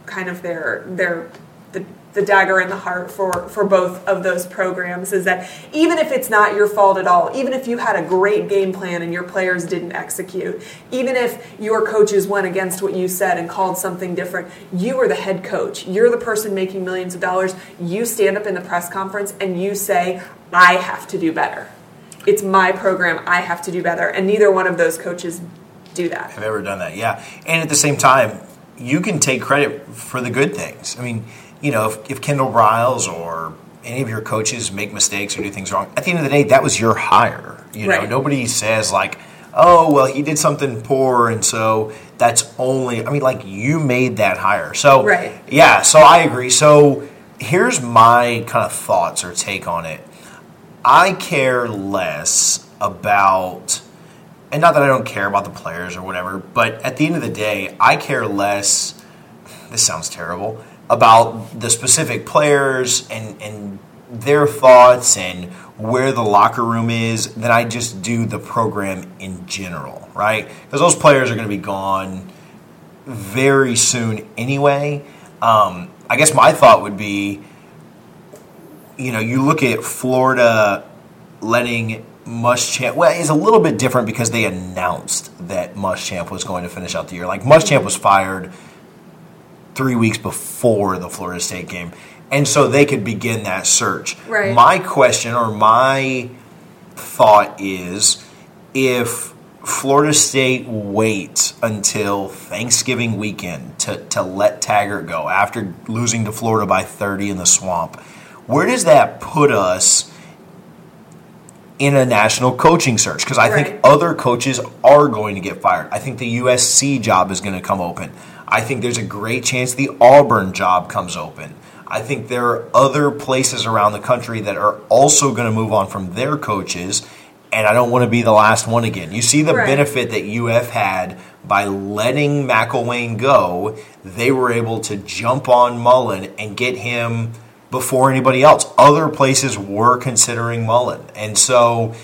kind of their their the, the dagger in the heart for for both of those programs is that even if it's not your fault at all even if you had a great game plan and your players didn't execute even if your coaches went against what you said and called something different you are the head coach you're the person making millions of dollars you stand up in the press conference and you say i have to do better it's my program. I have to do better. And neither one of those coaches do that. have ever done that. Yeah, and at the same time, you can take credit for the good things. I mean, you know, if, if Kendall Briles or any of your coaches make mistakes or do things wrong, at the end of the day, that was your hire. You know, Right. nobody says like, "Oh, well, he did something poor, and so that's only." I mean, like you made that hire, so Right. Yeah, so I agree. So here's my kind of thoughts or take on it. I care less about, and not that I don't care about the players or whatever, but at the end of the day, I care less. This sounds terrible about the specific players and and their thoughts and where the locker room is than I just do the program in general, right? Because those players are going to be gone very soon anyway. Um, I guess my thought would be you know, you look at Florida letting Muschamp. Well, it's a little bit different because they announced that Muschamp was going to finish out the year. Like Muschamp was fired three weeks before the Florida State game. And so they could begin that search. Right. My question or my thought is if Florida State waits until Thanksgiving weekend to, to let Taggart go after losing to Florida by 30 in the swamp, where does that put us in a national coaching search? Because I Right. think other coaches are going to get fired. I think the USC job is going to come open. I think there's a great chance the Auburn job comes open. I think there are other places around the country that are also going to move on from their coaches, and I don't want to be the last one again. You see the Right. benefit that UF had by letting McElwain go. They were able to jump on Mullen and get him before anybody else. Other places were considering Mullen, and so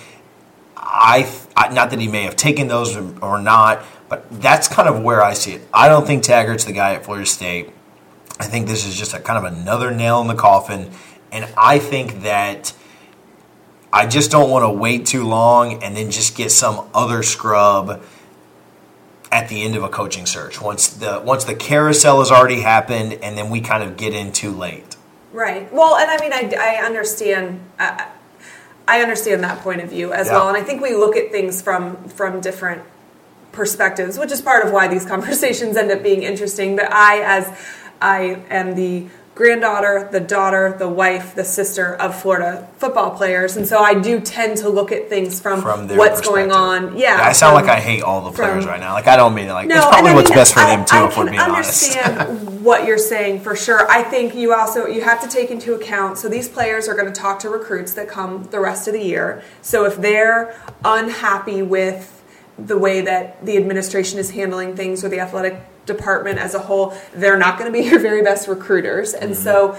I, I not that he may have taken those or not, but that's kind of where I see it. I don't think Taggart's the guy at Florida State. I think this is just a kind of another nail in the coffin, and I think that I just don't want to wait too long and then just get some other scrub at the end of a coaching search once the once the carousel has already happened and then we kind of get in too late. Right. Well, and I mean, I, I understand. I, I understand that point of view as Yeah. well, and I think we look at things from from different perspectives, which is part of why these conversations end up being interesting. But I, as I am the granddaughter, the daughter, the wife, the sister of Florida football players, and so I do tend to look at things from, From their what's going on. Yeah, I sound from- like I hate all the players from- right now. Like I don't mean it. Like no, it's probably what's mean, best for I, them too, I if we're being honest. understand what you're saying for sure. I think you also you have to take into account. So these players are going to talk to recruits that come the rest of the year. So if they're unhappy with the way that the administration is handling things or the athletic department as a whole, they're not going to be your very best recruiters. And so.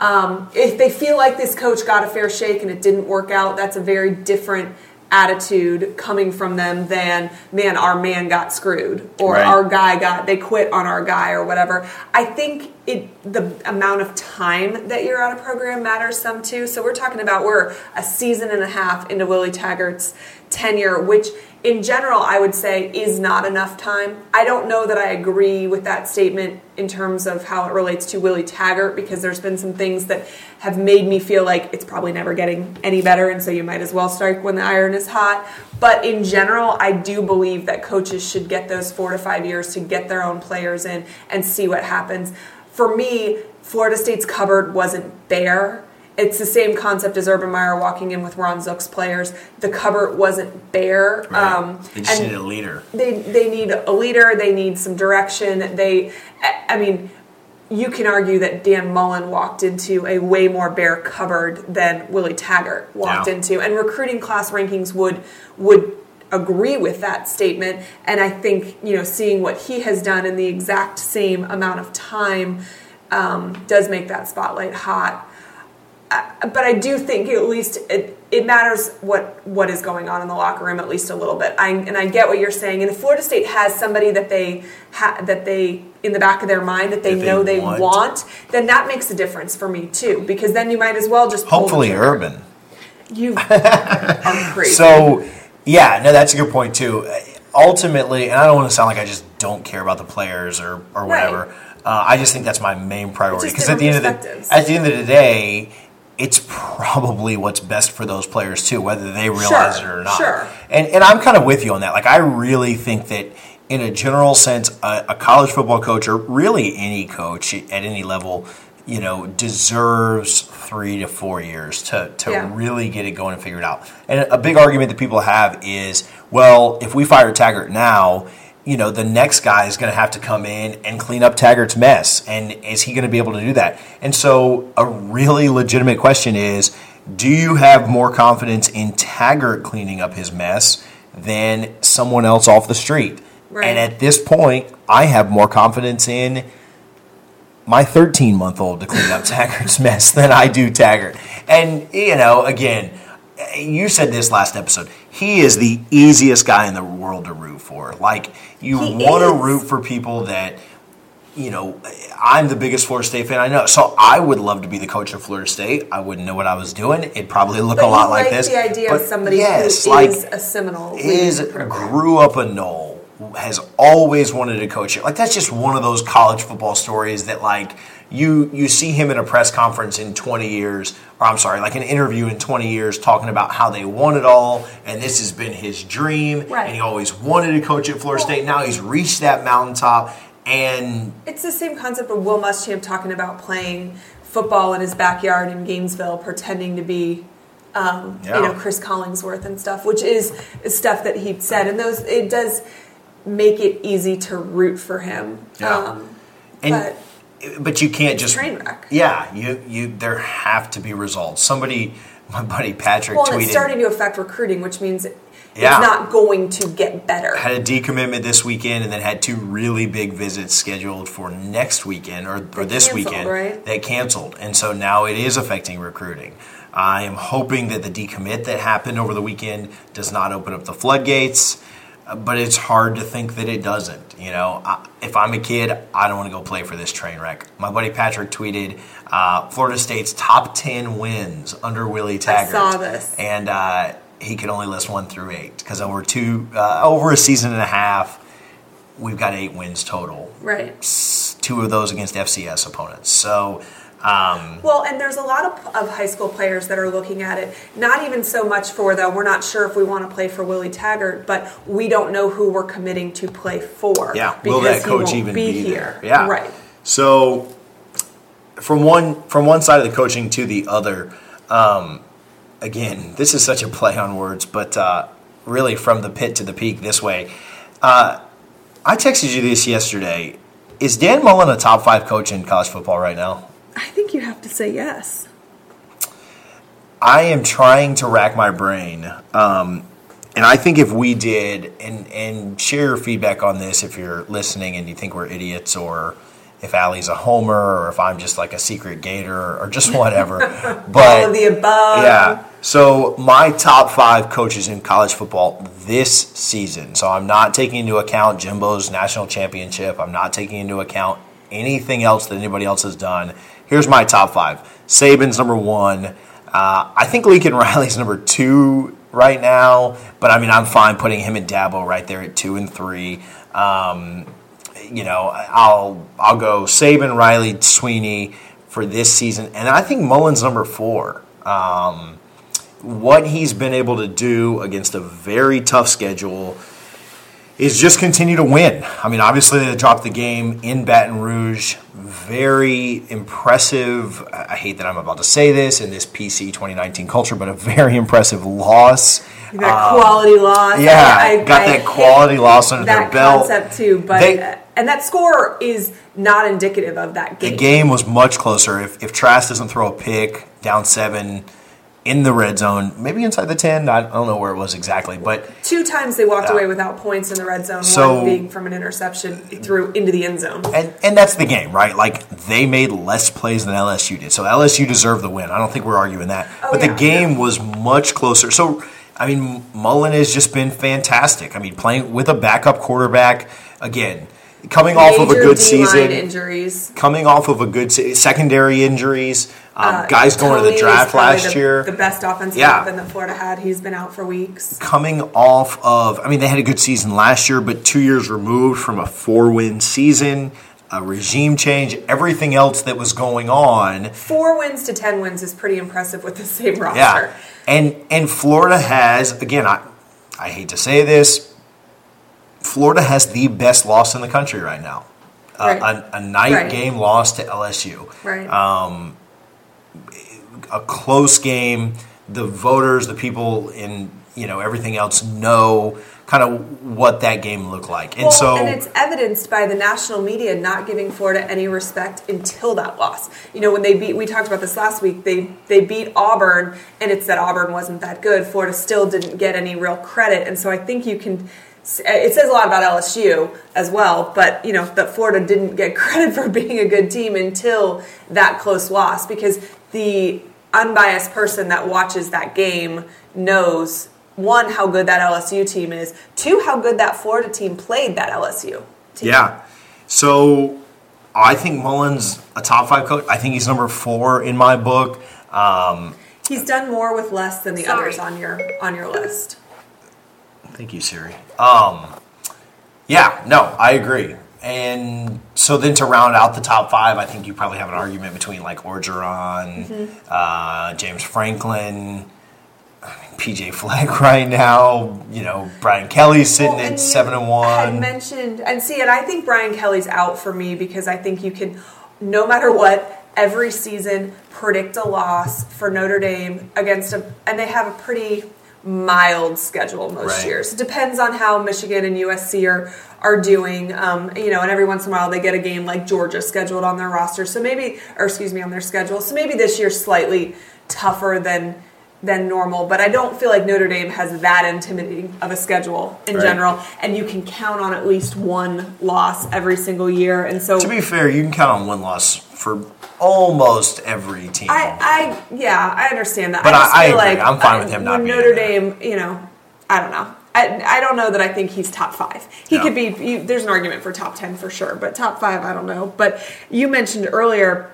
Um, if they feel like this coach got a fair shake and it didn't work out, that's a very different attitude coming from them than man our man got screwed or Right. our guy got they quit on our guy or whatever i think it the amount of time that you're on a program matters some too so we're talking about we're a season and a half into willie taggart's tenure which in general i would say is not enough time. I don't know that i agree with that statement in terms of how it relates to willie taggart because there's been some things that have made me feel like it's probably never getting any better and so you might as well strike when the iron is hot. But in general i do believe that coaches should get those four to five years to get their own players in and see what happens. For me florida state's cupboard wasn't bare it's the same concept as Urban Meyer walking in with Ron Zook's players. The cupboard wasn't bare. Um, they just need a leader. they they need a leader. They need some direction. They, I- I mean, you can argue that Dan Mullen walked into a way more bare cupboard than Willie Taggart walked Yeah. into, and recruiting class rankings would would agree with that statement. And I think you know, seeing what he has done in the exact same amount of time um, does make that spotlight hot but I do think at least it, it matters what what is going on in the locker room at least a little bit. I, and I get what you're saying. And if Florida State has somebody that they ha, that they in the back of their mind that they That they know they want. want. then that makes a difference for me too. Because then you might as well just Hopefully. Urban. You are crazy. So, yeah, no, that's a good point too. Ultimately, and I don't want to sound like I just don't care about the players or or whatever. Uh, I just think that's my main priority because at the end of the at the end of the day, it's probably what's best for those players too, whether they realize Sure, it or not. sure. And and I'm kind of with you on that. Like I really think that in a general sense, a, a college football coach or really any coach at any level, you know, deserves three to four years to to Yeah. really get it going and figure it out. And a big argument that people have is, well, if we fire Taggart now, you know, the next guy is going to have to come in and clean up Taggart's mess. And is he going to be able to do that? And so, a really legitimate question is do you have more confidence in Taggart cleaning up his mess than someone else off the street? Right. And at this point, I have more confidence in my 13 month old to clean up Taggart's mess than I do Taggart. And, you know, again, you said this last episode. He is the easiest guy in the world to root for. Like, you want to root for people that, you know, I'm the biggest Florida State fan I know. So I would love to be the coach of Florida State. I wouldn't know what I was doing. It'd probably look but a lot like like this. the idea But of somebody yes, who like, is a Seminole is leading the program. grew up a Nole, has always wanted to coach it. Like that's just one of those college football stories that like you you see him in a press conference in 20 years or I'm sorry, like an interview in 20 years talking about how they won it all and this has been his dream Right. and he always wanted to coach at Florida State. Now he's reached that mountaintop and It's the same concept of Will Muschamp talking about playing football in his backyard in Gainesville, pretending to be, um, Yeah. you know, Cris Collinsworth and stuff, which is stuff that he said, and those it does make it easy to root for him. Yeah. Um, and but but you can't just train wreck. Yeah, you you there have to be results. Somebody my buddy Patrick well, tweeted it's starting to affect recruiting, which means Yeah. it's not going to get better. had a decommitment this weekend and then had two really big visits scheduled for next weekend or, or this weekend right? they canceled and so now it is affecting recruiting i am hoping that the decommit that happened over the weekend does not open up the floodgates but it's hard to think that it doesn't you know I, if i'm a kid i don't want to go play for this train wreck my buddy patrick tweeted uh, florida state's top 10 wins under willie taggart I saw this. and uh, he could only list one through eight because over two uh, over a season and a half, we've got eight wins total. Right. Two of those against FCS opponents. So um, Well, and there's a lot of, of high school players that are looking at it, not even so much for the we're not sure if we want to play for Willie Taggart, but we don't know who we're committing to play for. yeah, will that coach even be, be, here? there? Yeah, Right. So from one from one side of the coaching to the other, um, again, this is such a play on words, but uh, really from the pit to the peak this way. Uh, I texted you this yesterday. Is Dan Mullen a top five coach in college football right now? I think you have to say yes. I am trying to rack my brain. Um, and I think if we did, and, and share your feedback on this if you're listening and you think we're idiots, or if Allie's a homer, or if I'm just like a secret gator, or just whatever. but All of the above. yeah. So my top five coaches in college football this season. So I'm not taking into account Jimbo's national championship. I'm not taking into account anything else that anybody else has done. Here's my top five. Saban's number one. Uh, I think Lincoln Riley's number two right now, but I mean I'm fine putting him and Dabo right there at two and three. Um, you know, I'll I'll go Saban, Riley, Swinney for this season, and I think Mullen's number four. Um, what he's been able to do against a very tough schedule is just continue to win. I mean, obviously they dropped the game in Baton Rouge. Very impressive. I I hate that I'm about to say this in this PC 2019 culture, but a very impressive loss. That quality loss. Um, I got that quality loss under that their belt. concept too, but They- and that score is not indicative of that game. The game was much closer. If, if Trask doesn't throw a pick down seven in the red zone, maybe inside the 10, I don't know where it was exactly, but Two times they walked Yeah. away without points in the red zone. So- one being from an interception through into the end zone. and and that's the game, right? Like they made less plays than LSU did, so LSU deserved the win. I don't think we're arguing that, Oh, but yeah, the game was much closer. So I mean, Mullen has just been fantastic. I mean, playing with a backup quarterback again, coming off of a good D-line season, injuries. coming off of a good se- secondary injuries, um, Uh, guys going to the draft last the, year. The best offensive Yeah. weapon that Florida had. He's been out for weeks. coming off of, I mean, they had a good season last year, but two years removed from a four win season, a regime change, everything else that was going on. Four wins to ten wins is pretty impressive with the same roster. Yeah. And and Florida has, again, I, I hate to say this, Florida has the best loss in the country right now. A- Right. A, a night Right. game loss to LSU. Right. Um, a close game. The voters, the people in you know everything else know kind of what that game looked like, and well, so and it's evidenced by the national media not giving Florida any respect until that loss. You know, when they beat, we talked about this last week. They they beat Auburn, and it's that Auburn wasn't that good. Florida still didn't get any real credit, and so I think you can. It says a lot about LSU as well, but you know that Florida didn't get credit for being a good team until that close loss because the unbiased person that watches that game knows one how good that LSU team is, two how good that Florida team played that LSU team. yeah. So I think Mullen's a top five coach. I think he's number four in my book. Um, He's done more with less than the Sorry. others on your on your list. Thank you, Siri. Um, Yeah, no, I agree. And so then to round out the top five, I think you probably have an argument between like Orgeron, Mm-hmm. uh, James Franklin, I mean, PJ Fleck right now. You know, Brian Kelly's sitting Well, at seven and one. mentioned and see, and I think Brian Kelly's out for me because I think you can, no matter what, every season predict a loss for Notre Dame against a, and they have a pretty mild schedule most Right. years. It depends on how Michigan and USC are are doing. Um, you know, and every once in a while they get a game like Georgia scheduled on their roster. So maybe, or excuse me, on their schedule. So maybe this year's slightly tougher than than normal. But I don't feel like Notre Dame has that intimidating of a schedule in Right. general, and you can count on at least one loss every single year. And so To be fair, you can count on one loss for almost every team. I, I, yeah, I understand that. But I I- I agree. like I'm fine with him not Notre there. Dame. You know, I don't know. I, I don't know that I think he's top five. He could be. You, there's an argument for top ten for sure, but top five, I don't know. But you mentioned earlier.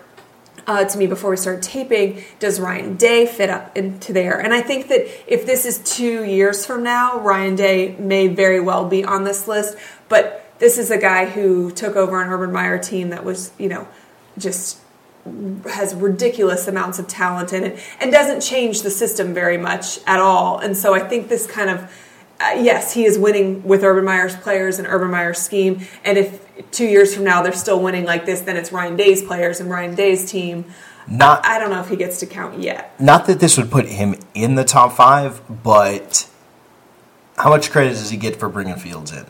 Uh, to me before we started taping, does Ryan Day fit up into there? And I think that if this is two years from now, Ryan Day may very well be on this list. But this is a guy who took over an Urban Meyer team that was, you know, just has ridiculous amounts of talent in it and doesn't change the system very much at all. And so I think this kind of Uh, yes, he is winning with Urban Meyer's players and Urban Meyer's scheme. And if two years from now they're still winning like this, then it's Ryan Day's players and Ryan Day's team. Not I don't know if he gets to count yet. not that this would put him in the top five, but how much credit does he get for bringing Fields in?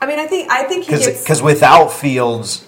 I mean, I think I think he gets. Because without Fields,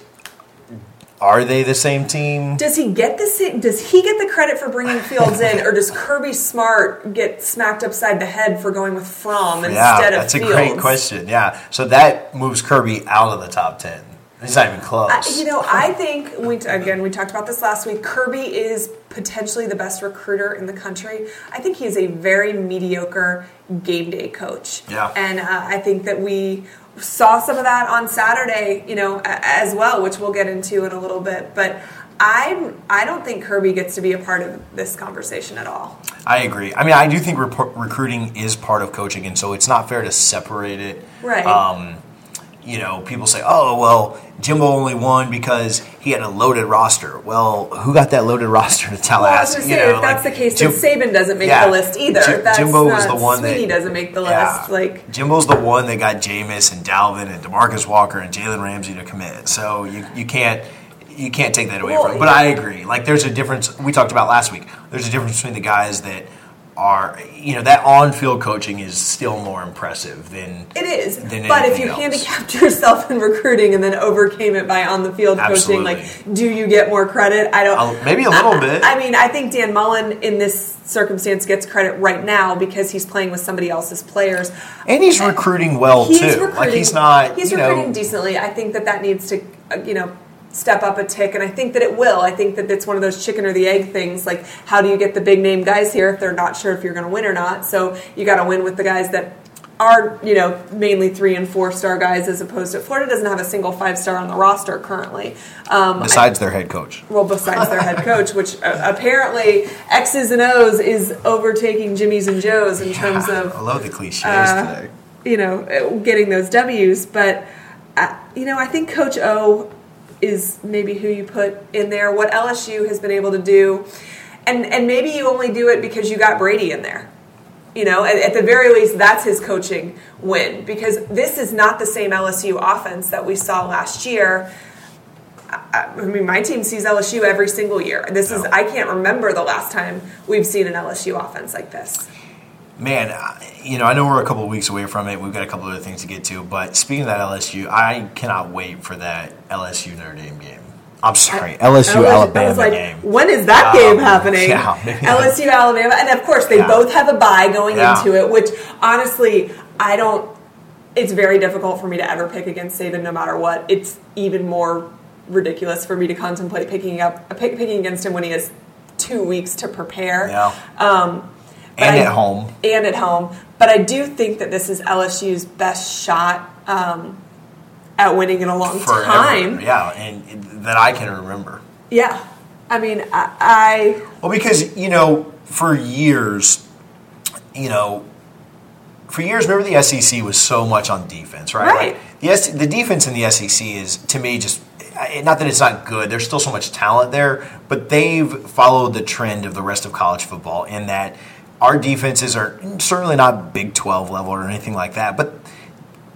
are they the same team? Does he get the same, Does he get the credit for bringing Fields in, or does Kirby Smart get smacked upside the head for going with Fromm Yeah, instead of that's a great question. Yeah, so that moves Kirby out of the top ten. He's not even close. I, you know, I think we again we talked about this last week. Kirby is potentially the best recruiter in the country. I think he is a very mediocre game day coach. Yeah. and uh, I think that we saw some of that on Saturday. You know, as well, which we'll get into in a little bit. But I I don't think Kirby gets to be a part of this conversation at all. I agree. I mean, I do think rep- recruiting is part of coaching, and so it's not fair to separate it. Right. Um, you know, people say, "Oh, well, Jimbo only won because he had a loaded roster." Well, who got that loaded roster to Well, I was Tallahassee? You say, know, if that's like, the case, Jim- then Saban doesn't make Yeah. the list either. Jim- that's Jimbo not, was the one that Swinney doesn't make the list. Like Jimbo's the one that got Jameis and Dalvin and Demarcus Walker and Jalen Ramsey to commit. So you you can't you can't take that away Well, from him. But I agree. Like there's a difference we talked about last week. There's a difference between the guys that are you know, that on field coaching is still more impressive than It is. than But if you else. handicapped yourself in recruiting and then overcame it by on the field coaching, like, do you get more credit? I don't. Uh, maybe a little I- bit. I mean, I think Dan Mullen in this circumstance gets credit right now because he's playing with somebody else's players. And he's recruiting well He's too. recruiting. like he's not He's recruiting know decently. I think that that needs to, uh, you know. Step up a tick, and I think that it will. I think that it's one of those chicken or the egg things. Like, how do you get the big name guys here if they're not sure if you're going to win or not? So you got to win with the guys that are, you know, mainly three and four star guys, as opposed to Florida doesn't have a single five star on the roster currently. Um, besides their head coach. well, besides their head coach, which uh, apparently X's and O's is overtaking Jimmy's and Joe's in terms of. I love the cliches uh, today. you know, uh, getting those W's. But, uh, you know, I think Coach O is maybe who you put in there, what LSU has been able to do. And, and maybe you only do it because you got Brady in there. You know, at, at the very least, that's his coaching win because this is not the same LSU offense that we saw last year. I I mean, my team sees LSU every single year. This is, I can't remember the last time we've seen an LSU offense like this. Man, you know, I know we're a couple of weeks away from it. We've got a couple other things to get to. But speaking of that LSU, I cannot wait for that LSU Notre Dame game. I'm sorry, LSU I Alabama like, game. When is that Um, game happening? yeah, LSU Alabama, and of course they Yeah. both have a bye going Yeah. into it. Which honestly, I don't. It's very difficult for me to ever pick against Saban, no matter what. It's even more ridiculous for me to contemplate picking up pick, picking against him when he has two weeks to prepare. Yeah. Um, and I- at home. and at home. But I do think that this is LSU's best shot um, at winning in a long Forever. time. Yeah, and that I can remember. Yeah. I mean, I, I Well, because, you know, for years, you know, for years, remember the SEC was so much on defense, right? Right. Like, the, S- the defense in the SEC is, to me, just not that it's not good. There's still so much talent there, but they've followed the trend of the rest of college football in that our defenses are certainly not Big 12 level or anything like that, but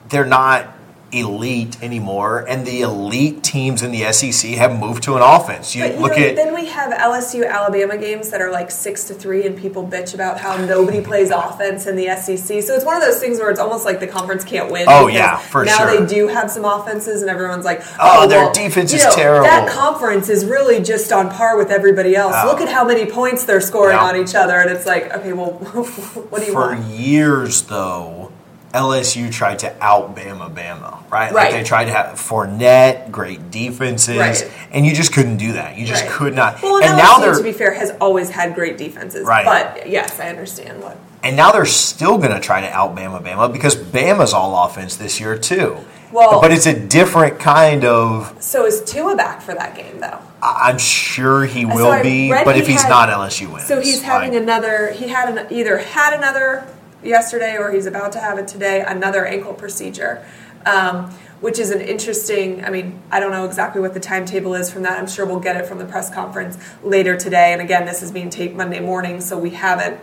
they're not elite anymore. And the elite teams in the SEC have moved to an offense. You you look know, at then we have LSU Alabama games that are like six to three, and people bitch about how nobody plays offense in the SEC. So it's one of those things where it's almost like the conference can't win. Oh, yeah, for now sure. Now they do have some offenses, and everyone's like, Oh, "Oh, their well, defense is know, terrible." That conference is really just on par with everybody else. Oh. Look at how many points they're scoring Yeah. on each other, and it's like, okay, well, what do you for want? For years though, LSU tried to out Bama Bama, right? Like Right. they tried to have Fournette, great defenses, Right. and you just couldn't do that. You just Right. could not. Well, and and now LSU, they're to be fair, has always had great defenses. Right. But yes, I understand what. and now they're still going to try to out Bama Bama because Bama's all offense this year too. Well- but it's a different kind of. So is Tua back for that game though? I'm sure he will I be, but he if he's had- not, LSU wins. So he's having Like, another. He had an, either had another yesterday or he's about to have it today. Another ankle procedure, um, which is an interesting. I mean, I don't know exactly what the timetable is from that. I'm sure we'll get it from the press conference later today. And again, this is being taped Monday morning, so we haven't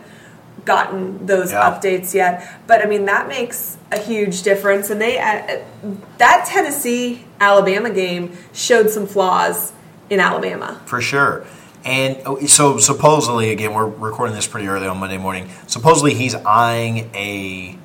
gotten those Yeah. updates yet. But I mean, that makes a huge difference. And they uh, that Tennessee Alabama game showed some flaws in Alabama. For sure. And oh, so supposedly, again, we're recording this pretty early on Monday morning. Supposedly, he's eyeing a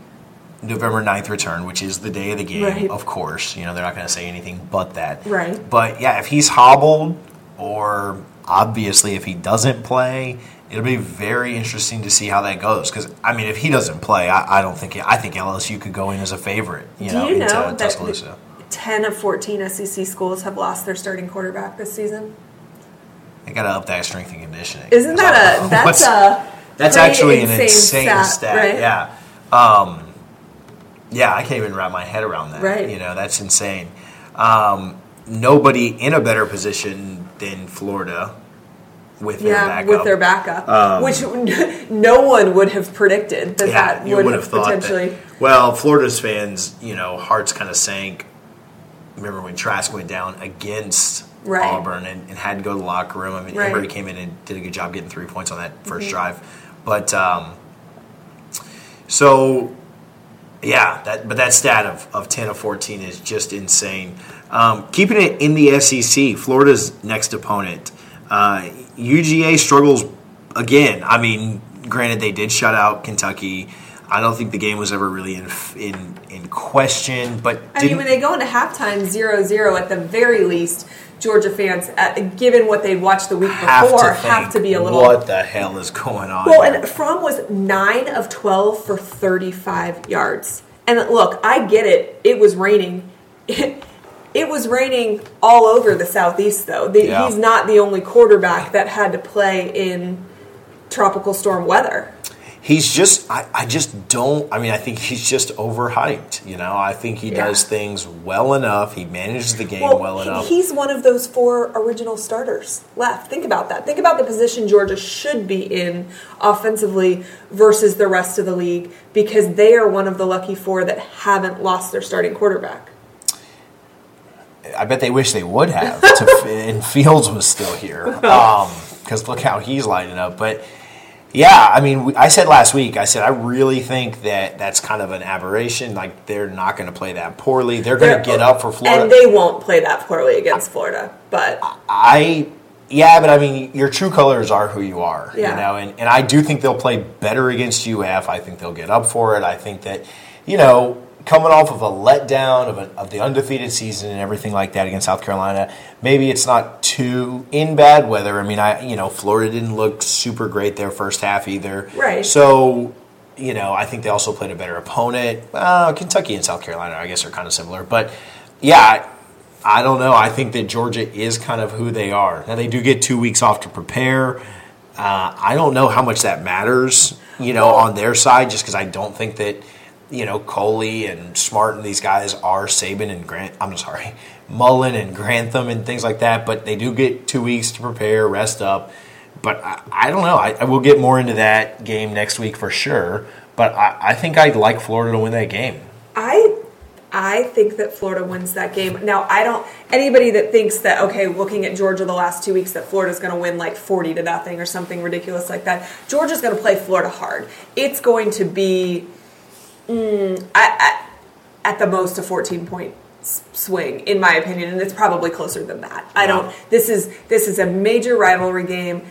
November 9th return, which is the day of the game, Right. of course. You know, they're not going to say anything but that. Right. But yeah, if he's hobbled, or obviously if he doesn't play, it'll be very interesting to see how that goes. Because, I mean, if he doesn't play, I, I don't think, I think LSU could go in as a favorite, you Do know, you into that Tuscaloosa. 10 of 14 SEC schools have lost their starting quarterback this season? They got to up that strength and conditioning. Isn't that a that's a That's actually an insane stat. stat, right? Yeah. Um, yeah, I can't even wrap my head around that. Right. You know, that's insane. Um, nobody in a better position than Florida with their Yeah, backup. with their backup, which no one would have predicted that Um, yeah, that you would would have have thought potentially. that. Well, Florida's fans, you know, hearts kind of sank. Remember when Trask went down against Right. Auburn and, and had to go to the locker room? I mean, Right. Mm-hmm. everybody came in and did a good job getting three points on that 1st drive. But um, so yeah, that but that stat of, of ten of fourteen is just insane. Um, keeping it in the SEC, Florida's next opponent, uh, UGA struggles again. I mean, granted they did shut out Kentucky. I don't think the game was ever really in in, in question, but I mean, when they go into halftime 0-0, at the very least, Georgia fans, uh, given what they'd watched the week have before, to have to be a little. what the hell is going on? Well, and Fromm was nine of twelve for thirty-five yards. And look, I get it. It was raining. It, was raining all over the southeast, though. The, Yeah. He's not the only quarterback that had to play in tropical storm weather. He's just, I, I just don't, I mean, I think he's just overhyped. You know, I think he Yeah. does things well enough. He manages the game well, he- enough. he's one of those four original starters left. Think about that. Think about the position Georgia should be in offensively versus the rest of the league because they are one of the lucky four that haven't lost their starting quarterback. I bet they wish they would have. To, and Fields was still here um, because look how he's lighting up. But yeah, I mean, we, I said last week. I said I really think that that's kind of an aberration. Like they're not going to play that poorly. They're going to get up for Florida. And they won't play that poorly against Florida. But I yeah, but I mean, your true colors are who you are, Yeah. you know, and, and I do think they'll play better against UF. I think they'll get up for it. I think that, you know, coming off of a letdown of, a, of the undefeated season and everything like that against South Carolina, maybe it's not too in bad weather. I mean, I you know, Florida didn't look super great their first half either, Right. So. You know, I think they also played a better opponent. Uh, Kentucky and South Carolina, I guess, are kind of similar. But yeah, I don't know. I think that Georgia is kind of who they are. Now they do get two weeks off to prepare. Uh, I don't know how much that matters, you know, on their side, just because I don't think that, you know, Coley and Smart and these guys are Saban and Grant. I'm sorry, Mullen and Grantham and things like that. But they do get two weeks to prepare, rest up. But I, I don't know. I, I will get more into that game next week for sure. but I, I think I'd like Florida to win that game. I I think that Florida wins that game. Now, I don't anybody that thinks that okay, looking at Georgia the last 2 weeks that Florida's going to win like 40 to nothing or something ridiculous like that. Georgia's going to play Florida hard. It's going to be mm, I, I, at the most a 14 point swing in my opinion and it's probably closer than that. I don't this is this is a major rivalry game.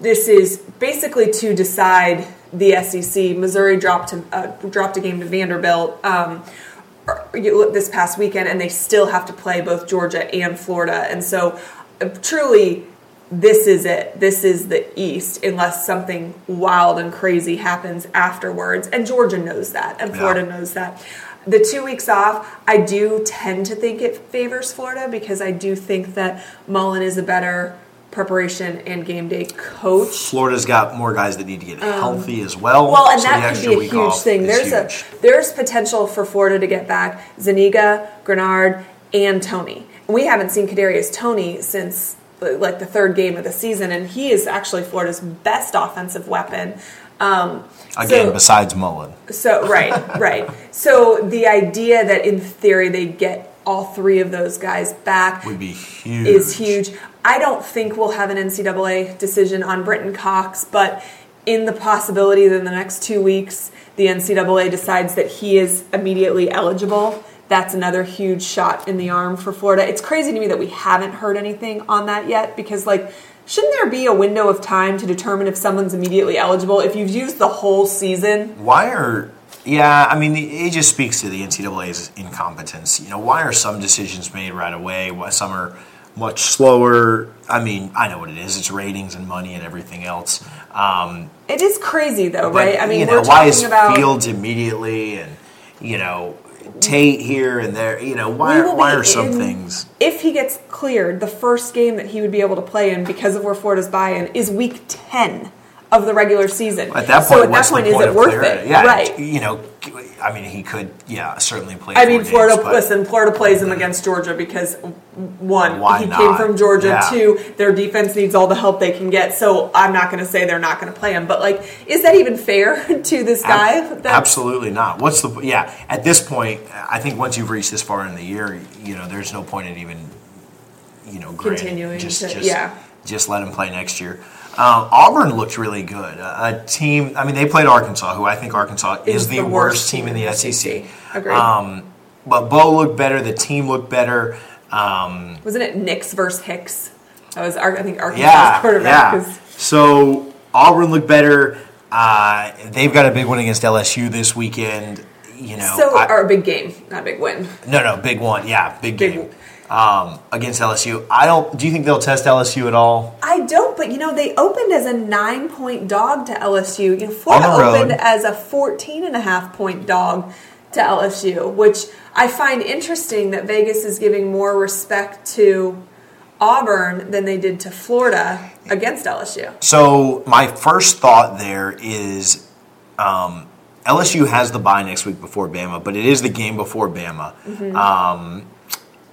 This is basically to decide the SEC. Missouri dropped a, uh, dropped a game to Vanderbilt um, this past weekend, and they still have to play both Georgia and Florida. And so, uh, truly, this is it. This is the East, unless something wild and crazy happens afterwards. And Georgia knows that, and Florida Yeah. knows that. The two weeks off, I do tend to think it favors Florida because I do think that Mullen is a better preparation and game day coach. Florida's got more guys that need to get healthy as well. Um, Well, and so that could be a huge thing. There's huge. a there's potential for Florida to get back Zuniga, Greenard, and Toney. We haven't seen Kadarius Toney since like the third game of the season, and he is actually Florida's best offensive weapon. Um, again so- besides Mullen. so right, right. So the idea that in theory they get all three of those guys back Would be huge. is huge. I don't think we'll have an NCAA decision on Brenton Cox, but in the possibility that in the next two weeks the NCAA decides that he is immediately eligible, that's another huge shot in the arm for Florida. It's crazy to me that we haven't heard anything on that yet because, like, shouldn't there be a window of time to determine if someone's immediately eligible? If you've used the whole season, Why are yeah? I mean, it just speaks to the NCAA's incompetence. You know, why are some decisions made right away? Why some are much slower? I mean, I know what it is. It's ratings and money and everything else. Um, it is crazy though, but, right? I mean, you we're why talking is about Fields immediately and you know Tate here and there? You know, why why are some in- things? If he gets cleared, the first game that he would be able to play in because of where Florida's buy-in is week ten of the regular season. At that point, so at that point, the is point it worth it? Yeah, right. You know, I mean, he could, yeah, certainly play. I mean, Florida. but- listen, Florida plays them against Georgia because one, he not? came from Georgia. Yeah. Two, their defense needs all the help they can get. So I'm not going to say they're not going to play him, but like, is that even fair to this guy? Ab- Absolutely not. What's the yeah? At this point, I think once you've reached this far in the year, you know, there's no point in even, you know. Continuing Just, to- just, yeah. just let him play next year. Um, Auburn looked really good. A, a team. I mean, they played Arkansas, who I think Arkansas is, the, worst, team in the SEC. Agreed. Um, but Bo looked better. The team looked better. Um, Wasn't it Nix versus Hicks? That was I think Arkansas yeah, quarterback. yeah. So Auburn looked better. Uh, they've got a big one against LSU this weekend. You know, So, I- or a big game, not a big win. No, no, big one. Yeah, big, Big- game um, against LSU. I don't. Do you think they'll test LSU at all? I don't, but you know, they opened as a nine point dog to LSU. You know, Florida opened as a 14 and a half point dog to LSU, which I find interesting that Vegas is giving more respect to Auburn than they did to Florida against LSU. So my first thought there is um, LSU has the bye next week before Bama, but it is the game before Bama. Um,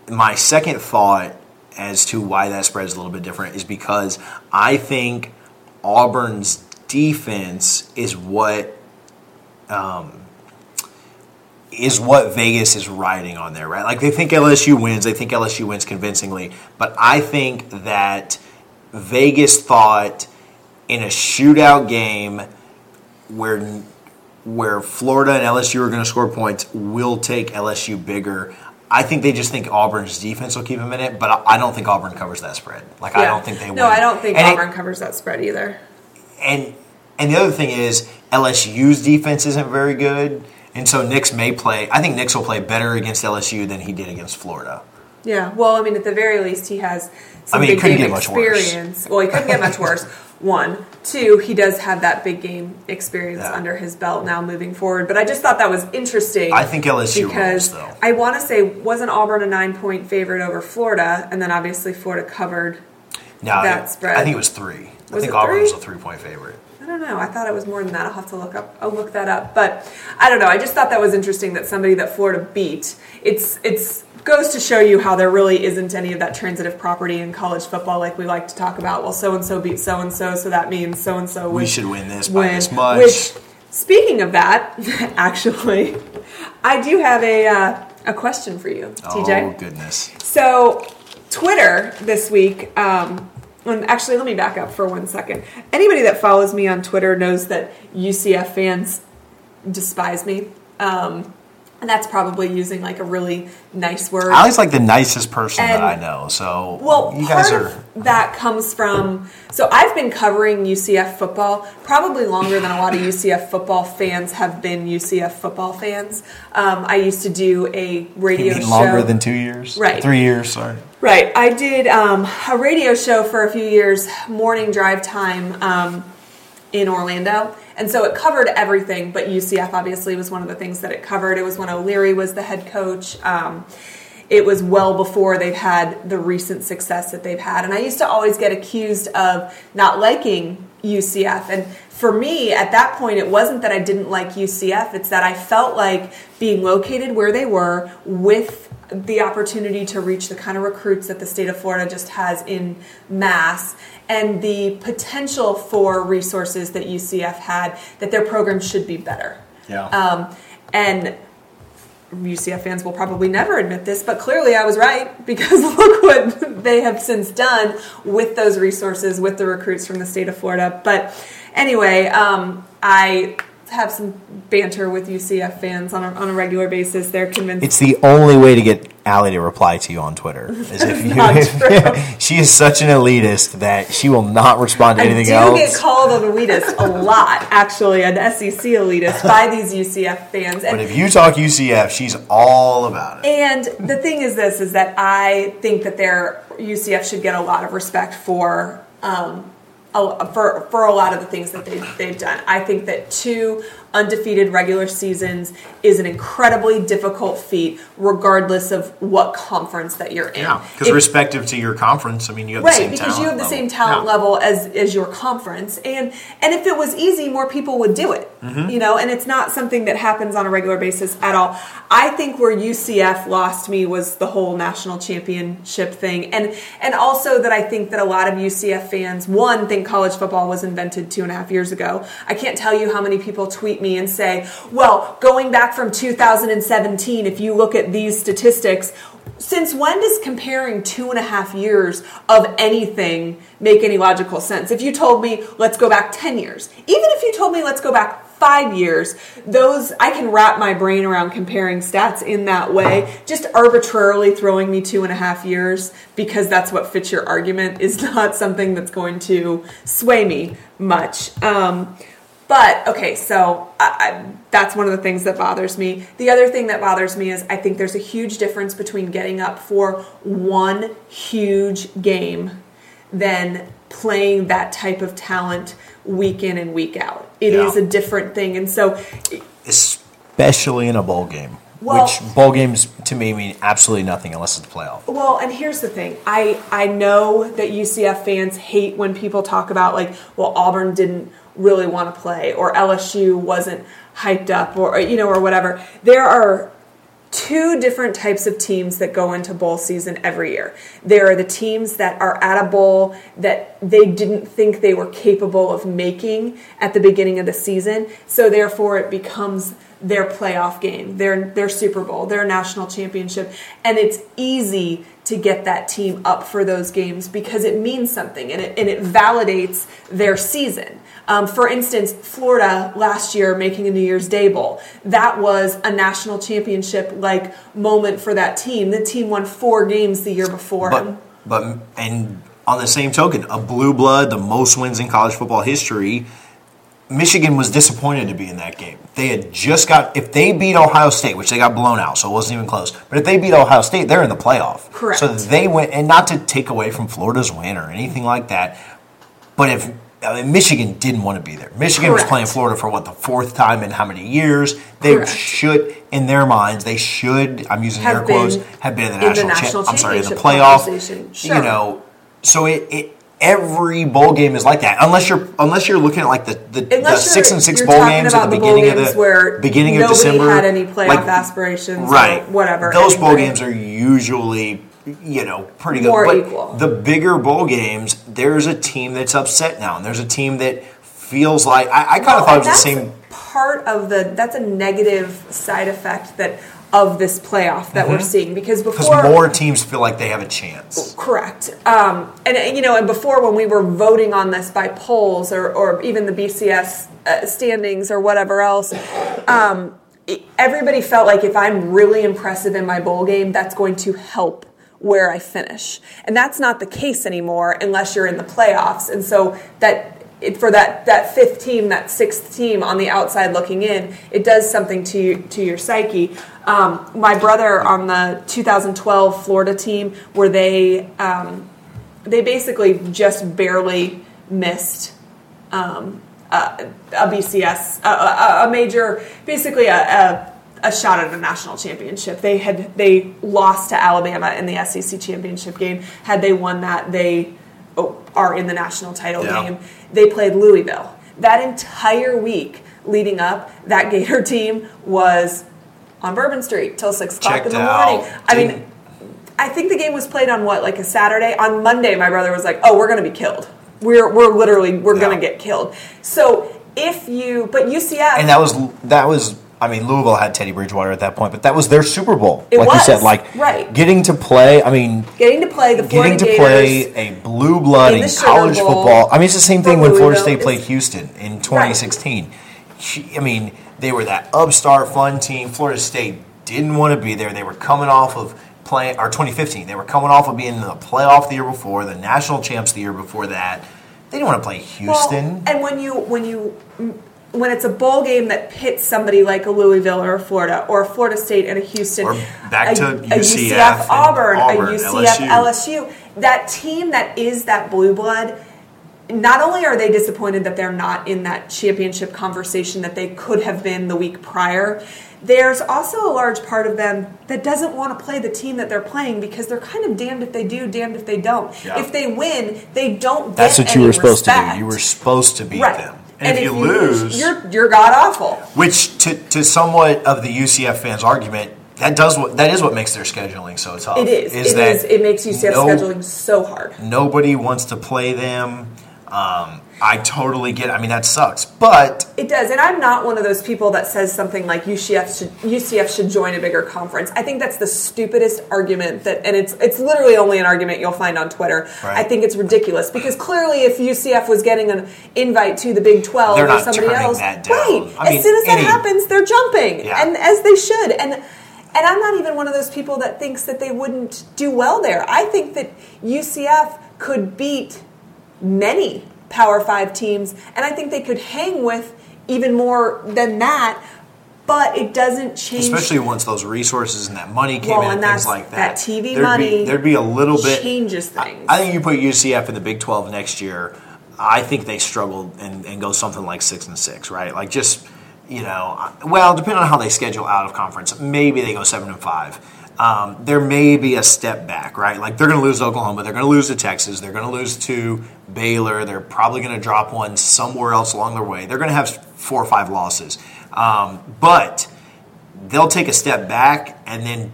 my second thought as to why that spread is a little bit different is because I think Auburn's defense is what um, is what Vegas is riding on there, right? Like they think LSU wins, they think LSU wins convincingly, but I think that Vegas thought in a shootout game where where Florida and LSU are going to score points will take LSU bigger. I think they just think Auburn's defense will keep them in it, but I don't think Auburn covers that spread. Like I don't think they No. I don't think And it- Auburn covers that spread either. and and the other thing is LSU's defense isn't very good, and so Nix may play. I think Nix will play better against LSU than he did against Florida. Yeah, well, I mean, at the very least, he has some I mean, it big couldn't game get much worse. experience. Well, he couldn't get much worse. One, two, he does have that big game experience Yeah. under his belt now moving forward. But I just thought that was interesting. I think LSU because though. I want to say wasn't Auburn a nine point favorite over Florida, and then obviously Florida covered. No, That it- spread. I think it was three. I think Auburn three? was a three point favorite. I don't know. I thought it was more than that. I'll have to look up. I'll look that up. But I don't know. I just thought that was interesting that somebody that Florida beat. It's it's goes to show you how there really isn't any of that transitive property in college football like we like to talk about. Well, so and so beat so and so, so that means so and so We should win this by this much. Which speaking of that, actually, I do have a uh, a question for you, TJ. Oh goodness. So, Twitter this week. Um, and actually, let me back up for one second. Anybody that follows me on Twitter knows that UCF fans despise me. Um, and that's probably using like a really nice word. Ali's like the nicest person And- that I know. So Well, you guys are. that comes from. So I've been covering UCF football probably longer than a lot of UCF football fans have been UCF football fans. Um, I used to do a radio show. longer than two years? Right. Three years, sorry. Right. I did um, a radio show for a few years, morning drive time um, in Orlando. And so it covered everything, but UCF obviously was one of the things that it covered. It was when O'Leary was the head coach. Um, it was well before they've had the recent success that they've had. And I used to always get accused of not liking UCF. And for me, at that point, it wasn't that I didn't like UCF, it's that I felt like being located where they were with the opportunity to reach the kind of recruits that the state of Florida just has in mass and the potential for resources that UCF had, that their program should be better. Yeah. Um, and UCF fans will probably never admit this, but clearly I was right because look what they have since done with those resources, with the recruits from the state of Florida. But anyway, um, I have some banter with UCF fans on a, on a regular basis. They're convinced. It's the only way to get Allie to reply to you on Twitter. Is if you, true. she is such an elitist that she will not respond to I anything do else. get called an elitist a lot, actually, an SEC elitist by these UCF fans. And but if you talk UCF, she's all about it. And the thing is this is that I think that their UCF should get a lot of respect for um, for for a lot of the things that they they've done. I think that two undefeated regular seasons is an incredibly difficult feat, regardless of what conference that you're in. Yeah, because respective to your conference, I mean, you have the right same because you talent have the level. same talent Yeah. level as as your conference and and if it was easy more people would do it Mm-hmm. you know and it's not something that happens on a regular basis at all i think where ucf lost me was the whole national championship thing and and also that i think that a lot of ucf fans one think college football was invented two and a half years ago i can't tell you how many people tweet me and say well going back from 2017 if you look at these statistics since when does comparing two and a half years of anything make any logical sense? If you told me, let's go back 10 years, even if you told me, let's go back five years, those, I can wrap my brain around comparing stats in that way. Just arbitrarily throwing me two and a half years because that's what fits your argument is not something that's going to sway me much. Um, but okay, so I, I, that's one of the things that bothers me. The other thing that bothers me is I think there's a huge difference between getting up for one huge game than playing that type of talent week in and week out. It is Yeah. a different thing, and so especially in a bowl game. Well- which bowl games to me mean absolutely nothing unless it's a playoff. Well, and here's the thing. I I know that UCF fans hate when people talk about like, well, Auburn didn't really want to play or LSU wasn't hyped up or you know or whatever. There are two different types of teams that go into bowl season every year. There are the teams that are at a bowl that they didn't think they were capable of making at the beginning of the season, so therefore it becomes their playoff game, their their Super Bowl, their national championship, and it's easy to get that team up for those games because it means something and it, and it validates their season. Um, for instance, Florida last year making a New Year's Day Bowl. That was a national championship like moment for that team. The team won four games the year before. But but and on the same token, a blue blood, the most wins in college football history. Michigan was disappointed to be in that game. They had just got if they beat Ohio State, which they got blown out, so it wasn't even close. But if they beat Ohio State, they're in the playoff. Correct. So they went, and not to take away from Florida's win or anything like that. But if I mean, Michigan didn't want to be there, Michigan was playing Florida for what the fourth time in how many years? They Correct. should, in their minds, they should. I'm using Have air quotes. Have been in the in the national, cha- national I'm sorry, in the playoff. Sure. You know, so it, it every bowl game is like that. Unless you're unless you're looking at like the the, the six and six bowl games at the the beginning of the where beginning of December, had any playoff aspirations or right? whatever Those bowl games are usually you know pretty good. More but equal. The bigger bowl games, there's a team that's upset now, and there's a team that feels like I, I kind Well, of thought it was the same. part of the that's a negative side effect that of this playoff that we're seeing because before more teams feel like they have a chance. Correct. Um, and you know, and before when we were voting on this by polls or, or even the BCS uh, standings or whatever else, um, everybody felt like if I'm really impressive in my bowl game, that's going to help where I finish. And that's not the case anymore unless you're in the playoffs. And so that it, for that, that fifth team, that sixth team on the outside looking in, it does something to you, to your psyche. Um, my brother on the 2012 Florida team, where they um, they basically just barely missed um, a, a BCS, a, a, a major, basically a, a, shot at a national championship. They had they lost to Alabama in the SEC championship game. Had they won that, they oh, are in the national title Yeah. game. They played Louisville. That entire week leading up, that Gator team was on Bourbon Street till six o'clock Checked in the out. morning. I mean, I think the game was played on what, like a Saturday. On Monday, my brother was like, "Oh, we're going to be killed. We're we're literally we're Yeah. going to get killed." So if you, but UCF, And that was that was I mean Louisville had Teddy Bridgewater at that point, but that was their Super Bowl. It like you said, like right. getting to play. I mean, getting to play the Florida getting to Gators, play a blue blood in in, college Bowl football. I mean, it's the same thing when Florida State played Houston in 2016. She- I mean, they were that upstart fun team. Florida State didn't want to be there. They were coming off of playing, or 2015. They were coming off of being in the playoff the year before, the national champs the year before that. They didn't want to play Well, Houston. and when you when you when it's a bowl game that pits somebody like a Louisville or a Florida or a Florida State and a Houston, Or back a, to a UCF UCF Auburn, Auburn, a UCF LSU. LSU, that team that is that blue blood. Not only are they disappointed that they're not in that championship conversation that they could have been the week prior, there's also a large part of them that doesn't want to play the team that they're playing because they're kind of damned if they do, damned if they don't. Yeah. If they win, they don't. That's get what you any were supposed to do. You were supposed to beat right. them. And, if, you, lose, lose, you're you're god awful. which to, to somewhat of the UCF fans' argument, that does what that is what makes their scheduling so tough. It is. It that is. It makes UCF no- scheduling so hard. Nobody wants to play them. Um, I totally get. it. I mean, that sucks. But It does, and I'm not one of those people that says something like UCF should UCF should join a bigger conference. I think that's the stupidest argument that, and it's it's literally only an argument you'll find on Twitter. Right. I think it's ridiculous because clearly, if UCF was getting an invite to the Big Twelve They're or somebody else, right? I as mean, soon as that happens, they're jumping, Yeah. and as they should. And and I'm not even one of those people that thinks that they wouldn't do well there. I think that UCF could beat many Power Five teams, and I think they could hang with even more than that. But it doesn't change. especially once those resources and that money came Well, in and and things like that that, TV there'd money be, there'd be a little bit changes I- things. I, think you put UCF in the Big Twelve next year. I think they struggle and, and go something like six and six, right? Like just you know, well, depending on how they schedule out of conference, maybe they go seven and five. Um, there may be a step back, right? Like they're going to lose Oklahoma, they're going to lose to Texas, they're going to lose to Baylor, they're probably going to drop one somewhere else along their way. They're going to have four or five losses, um, but they'll take a step back and then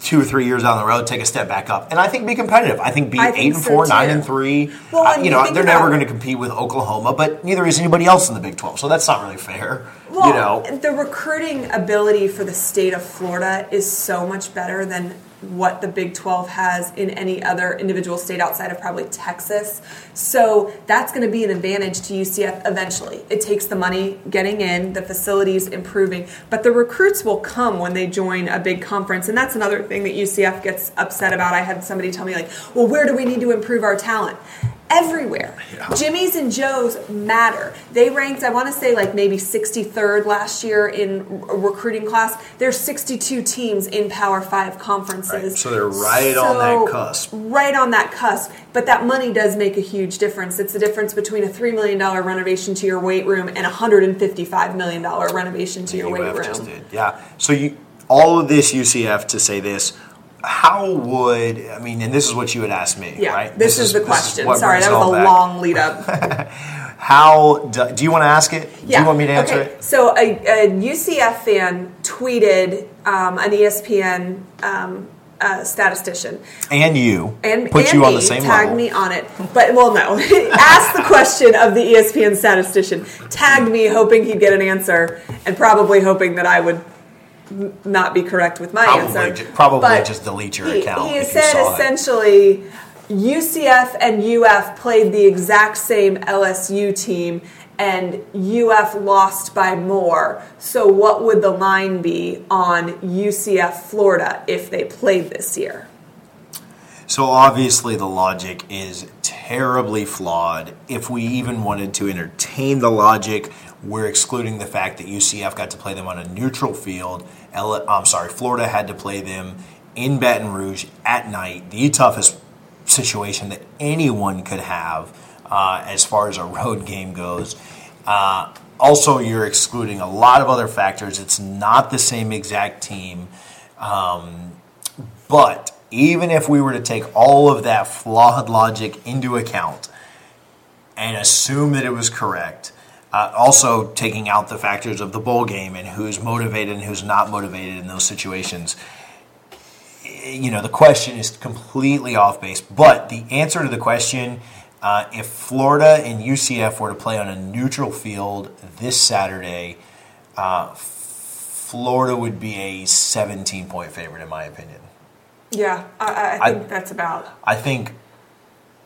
two or three years down the road take a step back up. And i think be competitive. I think be I eight think and so, four too. nine and three Well, Uh, you you know they're about- never going to compete with oklahoma but neither is anybody else in the big 12 so that's not really fair Well, you know? the recruiting ability for the state of Florida is so much better than what the Big 12 has in any other individual state outside of probably Texas. So that's going to be an advantage to UCF eventually. It takes the money getting in, the facilities improving, but the recruits will come when they join a big conference. And that's another thing that UCF gets upset about. I had somebody tell me, like, well, where do we need to improve our talent? Everywhere. Jimmy's and Joe's matter. They ranked, I want to say, like maybe 63rd last year in recruiting class. There's 62 teams in Power Five conferences. Right, so they're right on that cusp. Right on that cusp. But that money does make a huge difference. It's the difference between a $3 million renovation to your weight room and a $155 million renovation to your weight room. yeah so you all of this ucf to say this how would i mean and this is what you would ask me Yeah, right this, is the question. what Sorry, that was a back. long lead up. how do, do you want to ask it do you want me to answer okay. it So a, a UCF fan tweeted um, an ESPN um, uh, statistician And you. and put and you me, on the same tagged level. me on it. But well, no, asked the question of the ESPN statistician, tagged me, hoping he'd get an answer, and probably hoping that I would not be correct with my Probably answer. ju- probably But just delete your he, account He said saw it. essentially, UCF and UF played the exact same LSU team. And UF lost by more. So, what would the line be on UCF Florida if they played this year? So obviously the logic is terribly flawed. If we even wanted to entertain the logic, we're excluding the fact that UCF got to play them on a neutral field. L- I'm sorry, Florida had to play them in Baton Rouge at night. The toughest situation that anyone could have uh, as far as a road game goes. Uh, also, you're excluding a lot of other factors. It's not the same exact team. Um, but even if we were to take all of that flawed logic into account and assume that it was correct, uh, also taking out the factors of the bowl game and who's motivated and who's not motivated in those situations, you know, the question is completely off base. But the answer to the question, uh, if Florida and UCF were to play on a neutral field this Saturday, uh, Florida would be a 17 point favorite, in my opinion. Yeah, I, I I- think that's about. I think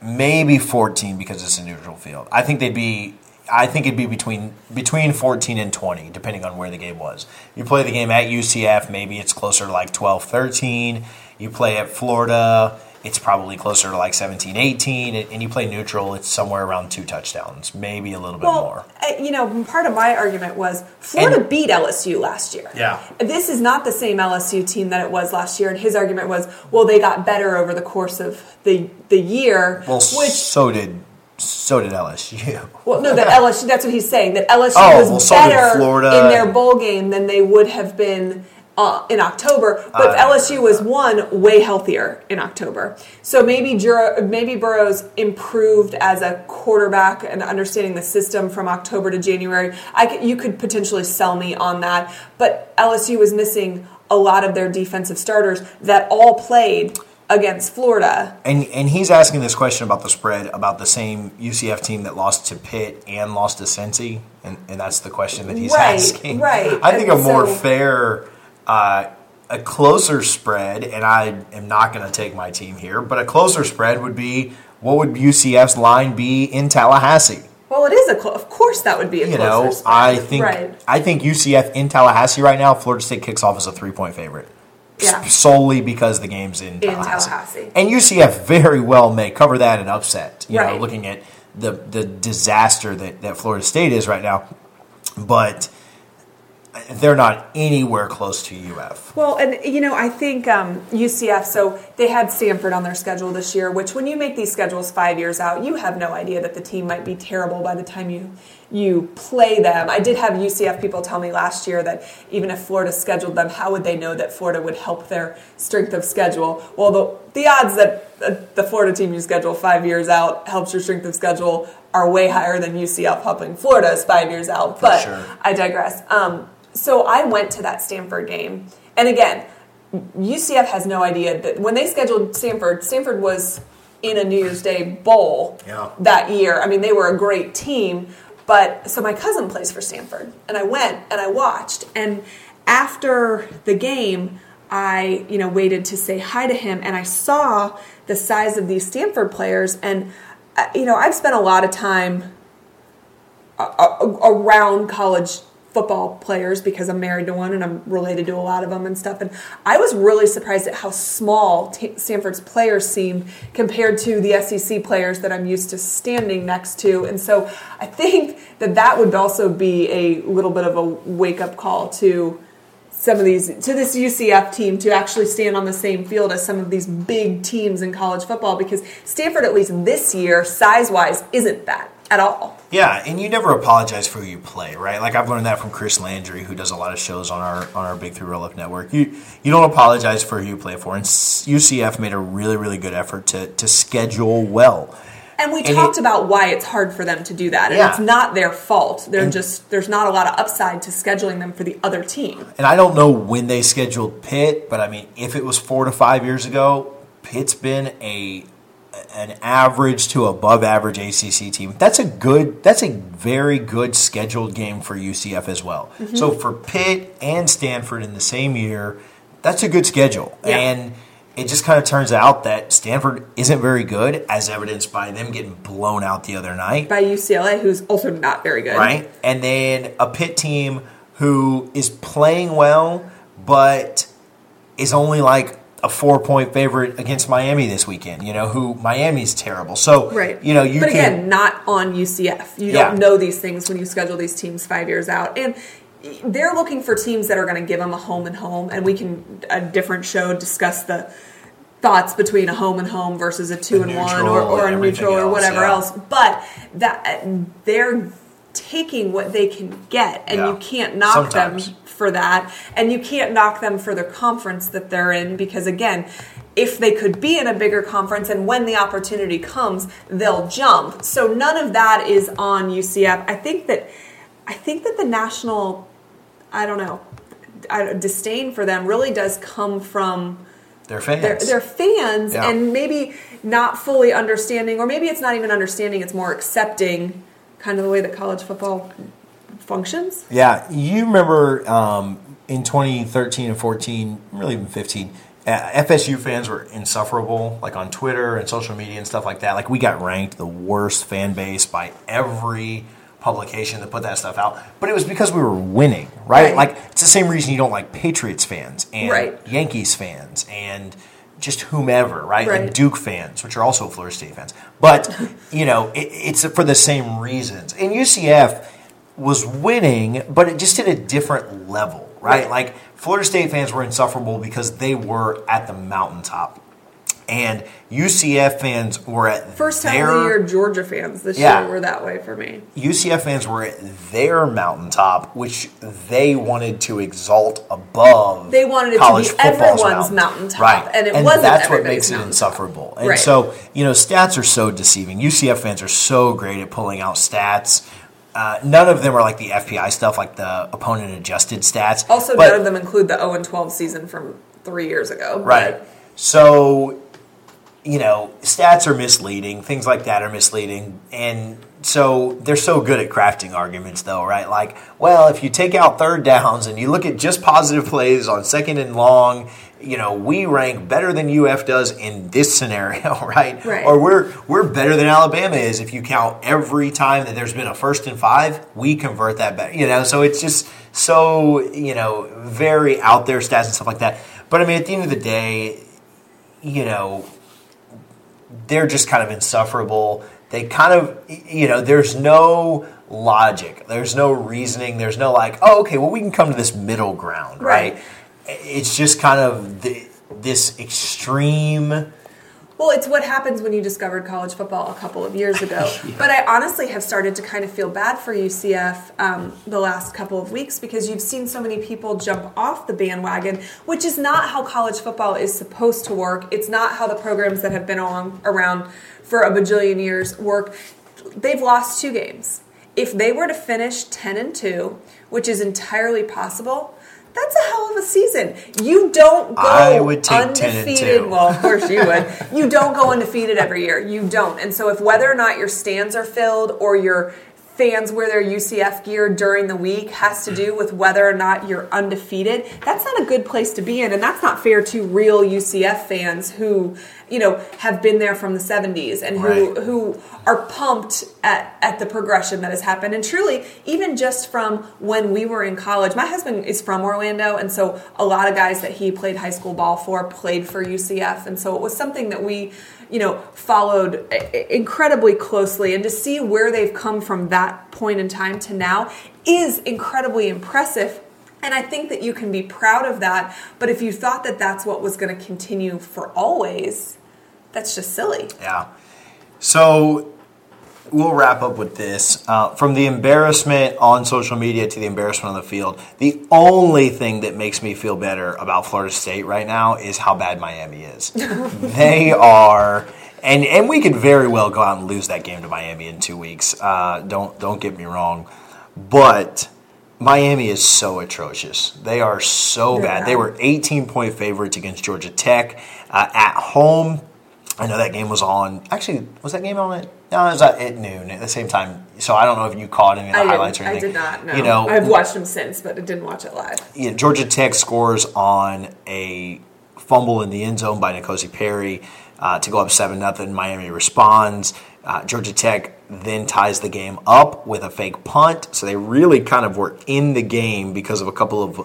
maybe 14 because it's a neutral field. I think they'd be. I think it'd be between between 14 and 20, depending on where the game was. You play the game at UCF, maybe it's closer to like 12, 13. You play at Florida, it's probably closer to like 17, 18. And and you play neutral, it's somewhere around two touchdowns, maybe a little bit Well, more. you know, part of my argument was Florida And- beat LSU last year. Yeah. This is not the same LSU team that it was last year, and his argument was, well, they got better over the course of the the year. Well, which so did so did LSU. well, no, that LSU. That's what he's saying. That LSU Oh, was well, so better Florida. in their bowl game than they would have been. Uh, in October, but Uh, LSU was one way healthier in October. So maybe maybe Burrows improved as a quarterback and understanding the system from October to January. I could, you could potentially sell me on that, but LSU was missing a lot of their defensive starters that all played against Florida. And and he's asking this question about the spread about the same UCF team that lost to Pitt and lost to Cincy, and, and that's the question that he's Right, asking. right. I think a more so- fair, uh, a closer spread, and I am not going to take my team here, but a closer spread would be what would UCF's line be in Tallahassee? Well, it is a clo- of course that would be a You closer know, spread. I think right. I think UCF in Tallahassee right now, Florida State kicks off as a three point favorite. Yeah. solely because the game's in In Tallahassee. Tallahassee. And UCF very well may cover that and upset. You know, looking at the the disaster that, that Florida State is right now. But they're not anywhere close to UF. Well, and you know, I think um, UCF. So they had Stanford on their schedule this year. Which, when you make these schedules five years out, you have no idea that the team might be terrible by the time you you play them. I did have UCF people tell me last year that even if Florida scheduled them, how would they know that Florida would help their strength of schedule? Well, the the odds that uh, the Florida team you schedule five years out helps your strength of schedule are way higher than UCF helping Florida's five years out. but sure. I digress. Um, so I went to that Stanford game, and again, UCF has no idea that when they scheduled Stanford, Stanford was in a New Year's Day bowl Yeah. that year. I mean, they were a great team, but so my cousin plays for Stanford, and I went and I watched, and after the game. I, you know, waited to say hi to him, and I saw the size of these Stanford players, and uh, you know, I've spent a lot of time a- a- around college football players because I'm married to one and I'm related to a lot of them and stuff. And I was really surprised at how small T- Stanford's players seemed compared to the SEC players that I'm used to standing next to. And so I think that that would also be a little bit of a wake up call to some of these to this UCF team to actually stand on the same field as some of these big teams in college football because Stanford at least this year size wise isn't that at all. Yeah, and you never apologize for who you play, right? Like I've learned that from Chris Landry, who does a lot of shows on our on our Big Three Roll Up Network. You you don't apologize for who you play for, and UCF made a really really good effort to to schedule well. And we And talked it- about why it's hard for them to do that, and Yeah. it's not their fault. They're And- just there's not a lot of upside to scheduling them for the other team. And I don't know when they scheduled Pitt, but I mean, if it was four to five years ago, Pitt's been a an average to above average ACC team. That's a good. That's a very good scheduled game for UCF as well. Mm-hmm. So for Pitt and Stanford in the same year, that's a good schedule. Yeah. And it just kind of turns out that Stanford isn't very good, as evidenced by them getting blown out the other night By UCLA, who's also not very good. right? And then a Pitt team who is playing well, but is only like a four point favorite against Miami this weekend. You know, who Miami's terrible. So, Right. you know, you but can. again, not on UCF. You Yeah. don't know these things when you schedule these teams five years out, and they're looking for teams that are going to give them a home and home. And we can a different show discuss the thoughts between a home and home versus a two and one or, or a neutral everything or whatever else, else. But that they're taking what they can get, and Yeah. you can't knock Sometimes. them for that, and you can't knock them for the conference that they're in because again. If they could be in a bigger conference and when the opportunity comes, they'll jump. So none of that is on UCF. I think that I think that the national I don't know I, disdain for them really does come from They're fans. their, their fans Yeah. and maybe not fully understanding, or maybe it's not even understanding, it's more accepting kind of the way that college football functions. Yeah, you remember um, in 2013 and 14, really even 15, uh, FSU fans were insufferable, like on Twitter and social media and stuff like that. Like we got ranked the worst fan base by every publication that put that stuff out. But it was because we were winning, right? Right. Like it's the same reason you don't like Patriots fans and Right. Yankees fans and just whomever, right? Right. And Duke fans, which are also Florida State fans. But, you know, it, it's for the same reasons. And UCF was winning, but it just at a different level, right? Right. Like Florida State fans were insufferable because they were at the mountaintop. And UCF fans were at First time their of the year, Georgia fans this Yeah. year were that way for me. UCF fans were at their mountaintop, which they wanted to exalt above. They wanted it to be everyone's mountaintop, right? and it wasn't that's what makes it insufferable. And Right. so, you know, stats are so deceiving. UCF fans are so great at pulling out stats. Uh, none of them are like the FPI stuff, like the opponent adjusted stats. Also, But- none of them include the 0 and 12 season from three years ago. but- Right. So, you know, stats are misleading, things like that are misleading. And so they're so good at crafting arguments, though, right? Like, well, if you take out third downs and you look at just positive plays on second and long, you know, we rank better than UF does in this scenario, right? Right. Or we're we're better than Alabama is if you count every time that there's been a first and five, we convert that better. You know, so it's just so, you know, very out there stats and stuff like that. But I mean at the end of the day, you know, they're just kind of insufferable. They kind of, you know, there's no logic, there's no reasoning, there's no like, oh, okay, well, we can come to this middle ground, right? Right. It's just kind of the, this extreme. Well, it's what happens when you discovered college football a couple of years ago. But I honestly have started to kind of feel bad for UCF um, the last couple of weeks because you've seen so many people jump off the bandwagon, which is not how college football is supposed to work. It's not how the programs that have been on, around for a bajillion years work. They've lost two games. If they were to finish 10 and 2, which is entirely possible, that's a hell of a season. You don't go I would take 10 and undefeated. 2. Well, of course you would. You don't go undefeated every year. You don't. And so if whether or not your stands are filled or your fans wear their UCF gear during the week has to do with whether or not you're undefeated, that's not a good place to be in. And that's not fair to real UCF fans who, you know, have been there from the 70s and who, Right. who are pumped at, at the progression that has happened. And truly, even just from when we were in college, my husband is from Orlando, and so a lot of guys that he played high school ball for played for UCF. And so it was something that we, you know, followed incredibly closely. And to see where they've come from that point in time to now is incredibly impressive. And I think that you can be proud of that. But if you thought that that's what was going to continue for always, that's just silly. Yeah. So we'll wrap up with this. Uh, from the embarrassment on social media to the embarrassment on the field, the only thing that makes me feel better about Florida State right now is how bad Miami is. they are. and and we could very well go out and lose that game to Miami in two weeks. Uh, don't don't get me wrong, but Miami is so atrocious. They are so bad. They were 18 point favorites against Georgia Tech uh, at home. I know that game was on. Actually, was that game on at? No, it was at, noon at the same time. So I don't know if you caught any of the I, highlights or I anything. did not. No, You know, I've watched them since, but I didn't watch it live. yeah, Georgia Tech scores on a fumble in the end zone by N'Kosi Perry uh, to go up seven nothing. Miami responds. Uh, Georgia Tech then ties the game up with a fake punt, so they really kind of were in the game because of a couple of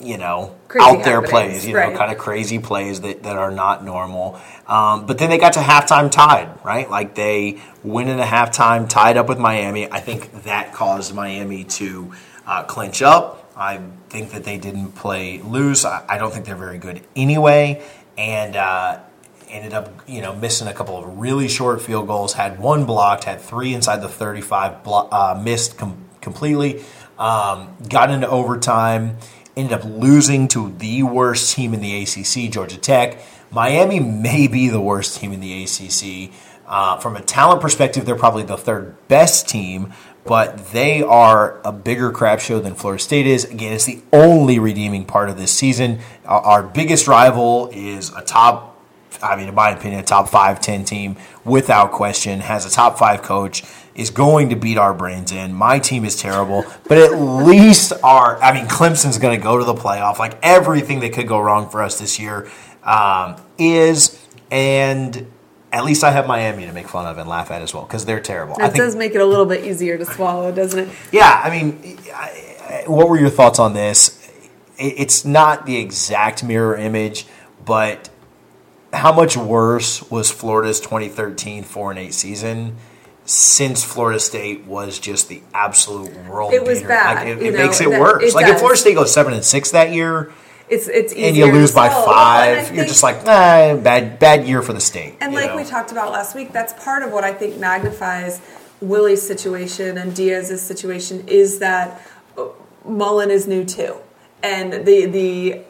you know Crazy out there plays, you know, right. kind of crazy plays that, that are not normal. Um, but then they got to halftime tied, right? Like they win in a halftime, tied up with Miami. I think that caused Miami to uh, clinch up. I think that they didn't play loose. I, I don't think they're very good anyway, and uh, ended up you know missing a couple of really short field goals. Had one blocked, had three inside the thirty-five, blo- uh, missed com- completely. Um, got into overtime ended up losing to the worst team in the ACC, Georgia Tech. Miami may be the worst team in the ACC. Uh, from a talent perspective, they're probably the third best team, but they are a bigger crap show than Florida State is. Again, it's the only redeeming part of this season. Our, our biggest rival is a top I mean, in my opinion, a top five, 10 team without question, has a top five coach, is going to beat our brains in. My team is terrible, but at least our, I mean, Clemson's going to go to the playoff. Like everything that could go wrong for us this year um, is, and at least I have Miami to make fun of and laugh at as well because they're terrible. That think, does make it a little bit easier to swallow, doesn't it? yeah, I mean, I- I- what were your thoughts on this? It- It's not the exact mirror image, but how much worse was Florida's 2013 4 and 8 season since Florida State was just the absolute world It was beater? bad, Like, it it know, makes it that- worse. it like if. Florida State goes 7 and 6 that year It's it's and you lose by I 5, you're just like, nah, bad bad year for the state. And like know? we talked about last week, that's part of what I think magnifies Willie's situation and Diaz's situation is that uh, Mullen is new too, and the the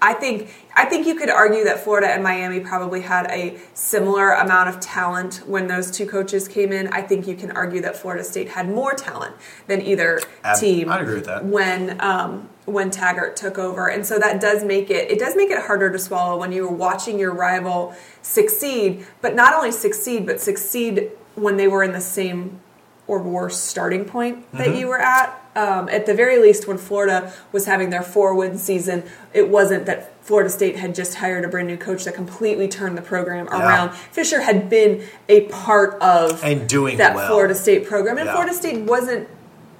I think I think you could argue that Florida and Miami probably had a similar amount of talent when those two coaches came in. I think you can argue that Florida State had more talent than either Ab- team. I'd agree with that. When um, when Taggart took over, and so that does make it it does make it harder to swallow when you were watching your rival succeed, but not only succeed, but succeed when they were in the same or worse starting point that Mm-hmm. you were at. Um, at the very least, when Florida was having their four win season, it wasn't that Florida State had just hired a brand new coach that completely turned the program Yeah. around. Fisher had been a part of And doing that well. Florida State program, and Yeah. Florida State wasn't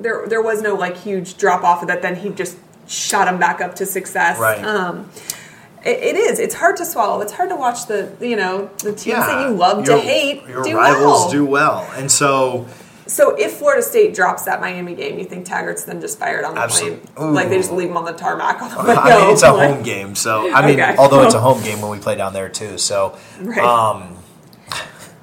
there. There was no like huge drop off of that. Then he just shot them back up to success. Right. Um, it, it is. It's hard to swallow. It's hard to watch the you know the teams that you love your, to hate Your do rivals well. do well. And so So if Florida State drops that Miami game, you think Taggart's then just fired on the Absolute- plane? Like they just leave him on the tarmac on the I mean, it's a home game, so I mean, Okay. although it's a home game when we play down there too. So, Right. um,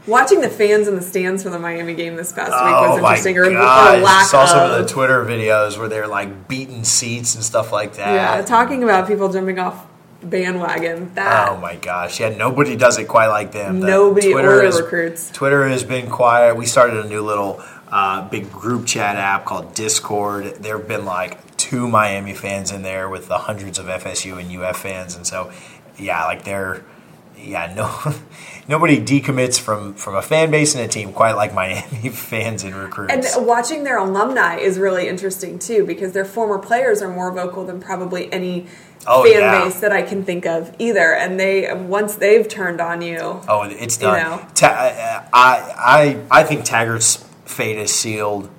Watching the fans in the stands for the Miami game this past week oh was my interesting. Or, or lack saw some of. of the Twitter videos where they're like beating seats and stuff like that. yeah, talking about people jumping off bandwagon. That Oh my gosh! Yeah, nobody does it quite like them. The Nobody or has, recruits. Twitter has been quiet. We started a new little uh, big group chat app called Discord. There have been like two Miami fans in there with the hundreds of FSU and UF fans, and so yeah, like they're yeah no nobody decommits from from a fan base and a team quite like Miami fans and recruits. And watching their alumni is really interesting too because their former players are more vocal than probably any Oh, fan yeah. base that I can think of either. And they once they've turned on you, Oh, it's You done. know. Ta- I, I, I think Taggart's fate is sealed.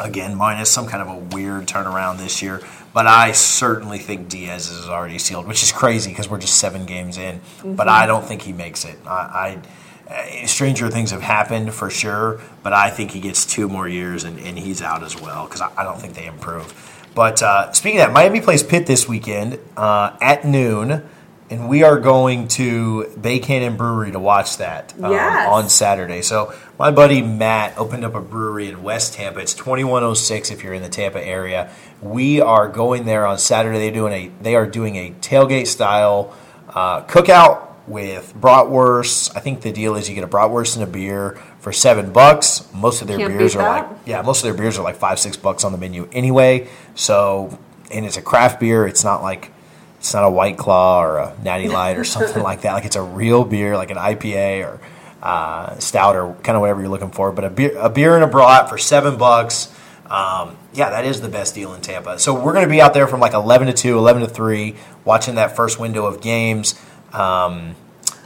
Again, minus some kind of a weird turnaround this year. But I certainly think Diaz is already sealed, which is crazy because we're just seven games in. But I don't think he makes it. I, I uh, stranger things have happened for sure, but I think he gets two more years and, and he's out as well because I, I don't think they improve. But uh, speaking of that, Miami plays Pitt this weekend uh, at noon, and we are going to Bay Cannon Brewery to watch that um, Yes. on Saturday. So my buddy Matt opened up a brewery in West Tampa. It's 2106 if you're in the Tampa area. We are going there on Saturday. They're doing a they are doing a tailgate style uh, cookout with bratwurst. I think the deal is you get a bratwurst and a beer for seven bucks. Most of their Can't beers are that. like yeah, most of their beers are like five six bucks on the menu anyway. So and it's a craft beer. It's not like it's not a White Claw or a Natty Light or something like that. Like it's a real beer, like an IPA or uh, stout or kind of whatever you're looking for. But a beer, a beer and a brat for seven bucks. Um, yeah, that is the best deal in Tampa. So we're going to be out there from like 11 to 2, 11 to 3, watching that first window of games. Um,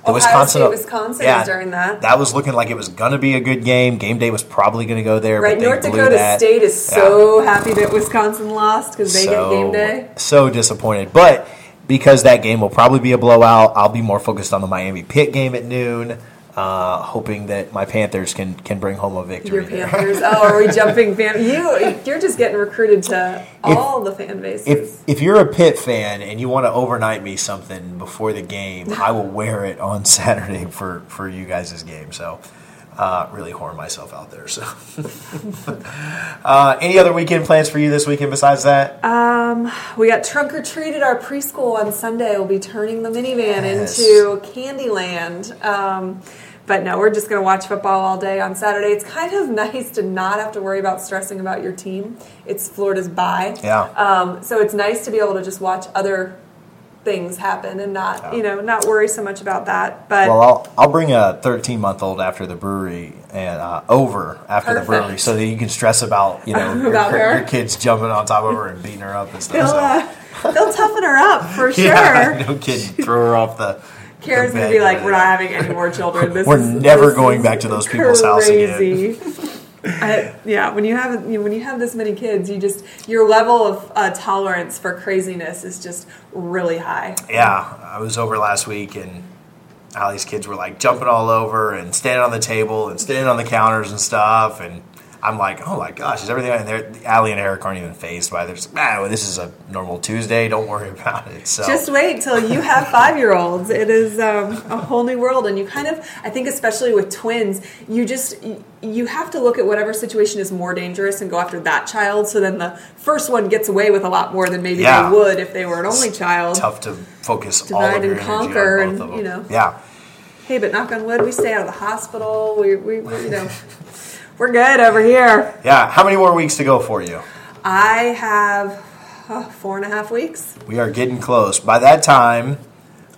the Ohio State, Wisconsin is during that. That was looking like it was going to be a good game. Game day was probably going to go there. Right, but North Dakota that. State is Yeah so happy that Wisconsin lost because they so, get game day. So disappointed. But because that game will probably be a blowout, I'll be more focused on the Miami Pitt game at noon, uh, hoping that my Panthers can can bring home a victory. Your. Panthers. Oh, are we jumping fan? You, you're just getting recruited to all the fan bases. If if you're a Pitt fan and you want to overnight me something before the game, I will wear it on Saturday for for you guys' game. So. Uh, really whoring myself out there. So, uh, any other weekend plans for you this weekend besides that? Um, we got trunk or treat at our preschool on Sunday. We'll be turning the minivan Yes. into Candyland. Um, but no, we're just going to watch football all day on Saturday. It's kind of nice to not have to worry about stressing about your team. It's Florida's bye. Yeah. Um, so it's nice to be able to just watch other things happen and not, you know, not worry so much about that. But Well, I'll, I'll bring a 13 month old after the brewery and uh, over after the brewery so that you can stress about you know your, About her. your kids jumping on top of her and beating her up and stuff. they'll, so. uh, they'll toughen her up for sure. Yeah, no kidding. Throw her off the. Kara's the gonna be like, "We're not having any more children. This We're is, never going back to those people's house again." Crazy." I, yeah, when you have when you have this many kids, you just your level of uh, tolerance for craziness is just really high. Yeah, I was over last week and Allie's kids were like jumping all over and standing on the table and standing on the counters and stuff. And I'm like, oh my gosh, is everything? And they're, Allie and Eric aren't even phased by just, ah, well, this is a normal Tuesday. Don't worry about it. So Just wait till you have five year olds. It is um, a whole new world, and you kind of, I think, especially with twins, you just you- have to look at whatever situation is more dangerous and go after that child. So then the first one gets away with a lot more than maybe Yeah. they would if they were an only child. tough to focus Divide and conquer and, you know. Yeah. Hey, but knock on wood, we stay out of the hospital. We, we, we you know, we're good over here. Yeah. How many more weeks to go for you? I have uh, four and a half weeks. We are getting close. By that time,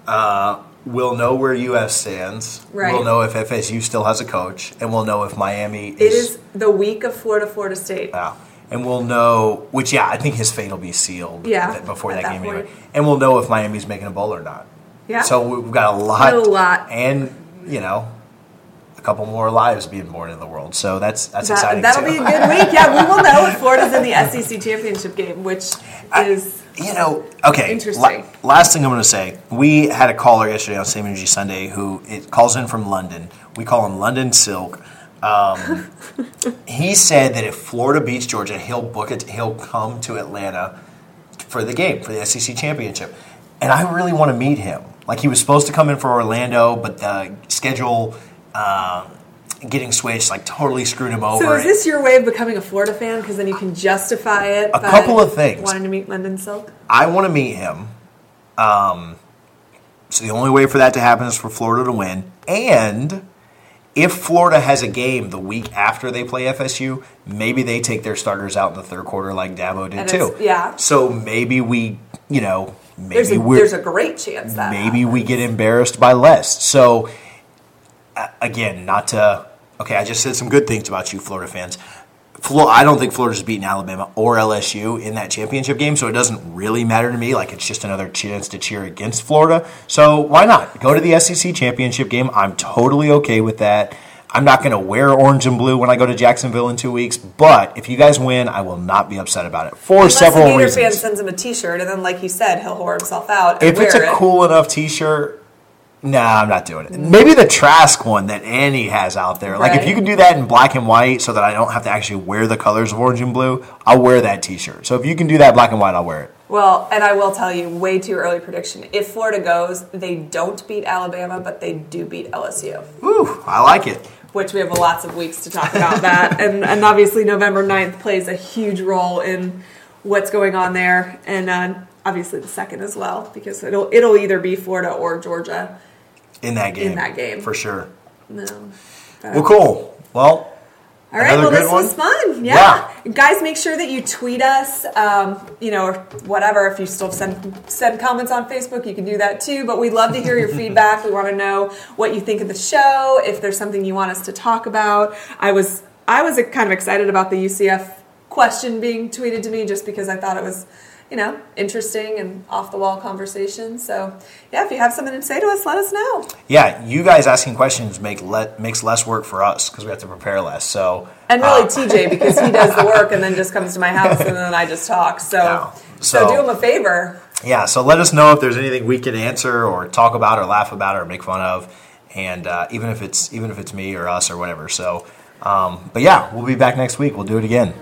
uh, we'll know where UF stands. Right. We'll know if FSU still has a coach, and we'll know if Miami is. It is the week of Florida, Florida State. Yeah. And we'll know, which, yeah, I think his fate will be sealed Yeah, before that, that game point. anyway. And we'll know if Miami's making a bowl or not. Yeah. So we've got a lot. A lot. And, you know, couple more lives being born in the world. So that's that's That, exciting that'll too. be a good week. Yeah, we will know if Florida's in the SEC championship game, which is You know, okay. Interesting. la- last thing I'm going to say, we had a caller yesterday on Same Energy Sunday who it calls in from London. We call him London Silk. Um, he said that if Florida beats Georgia, he'll book it. He'll come to Atlanta for the game for the SEC championship, and I really want to meet him. Like he was supposed to come in for Orlando, but the schedule. Uh, Getting switched like totally screwed him over. so. Is this your way of becoming a Florida fan? Because then you can justify it. A by couple of things. Wanting to meet London Silk. I want to meet him. Um, so the only way for that to happen is for Florida to win. And if Florida has a game the week after they play FSU, maybe they take their starters out in the third quarter like Dabo did And too. yeah. So maybe we, you know, maybe There's a, there's a great chance that maybe we get embarrassed by less. So again, not to okay, I just said some good things about you, Florida fans. Flo- I don't think Florida's beaten Alabama or LSU in that championship game, so it doesn't really matter to me. Like it's just another chance to cheer against Florida. So why not go to the SEC championship game? I'm totally okay with that. I'm not going to wear orange and blue when I go to Jacksonville in two weeks, but if you guys win, I will not be upset about it for Unless several the Gator reasons. fan sends him a T-shirt, and then, like you said, he'll whore himself out. And If it's a it. cool enough T-shirt, nah, I'm not doing it. Maybe the Trask one that Annie has out there. Like if Right. you can do that in black and white, so that I don't have to actually wear the colors of orange and blue, I'll wear that T-shirt. So if you can do that black and white, I'll wear it. Well, and I will tell you, way too early prediction. If Florida goes, they don't beat Alabama, but they do beat LSU. Ooh, I like it. which we have lots of weeks to talk about that. And, and obviously, November 9th plays a huge role in what's going on there. And uh, obviously, the second as well, because it'll, it'll either be Florida or Georgia. In that game. In that game. for sure. No. Well, cool. Well, All right, Another well, this good was one? fun. Yeah. Guys, make sure that you tweet us, um, you know, or whatever. If you still send, send comments on Facebook, you can do that too. But we'd love to hear your feedback. We want to know what you think of the show, if there's something you want us to talk about. I was, I was kind of excited about the UCF question being tweeted to me just because I thought it was, you know, interesting and off the wall conversation. So, yeah, if you have something to say to us, let us know. yeah, you guys asking questions make le- makes less work for us because we have to prepare less. So And really, TJ, because he does the work and then just comes to my house and then I just talk. So, Yeah. so, So- do him a favor. yeah, so let us know if there's anything we can answer or talk about or laugh about or make fun of, and uh, even if it's even if it's me or us or whatever. So, um, but yeah, we'll be back next week. We'll do it again.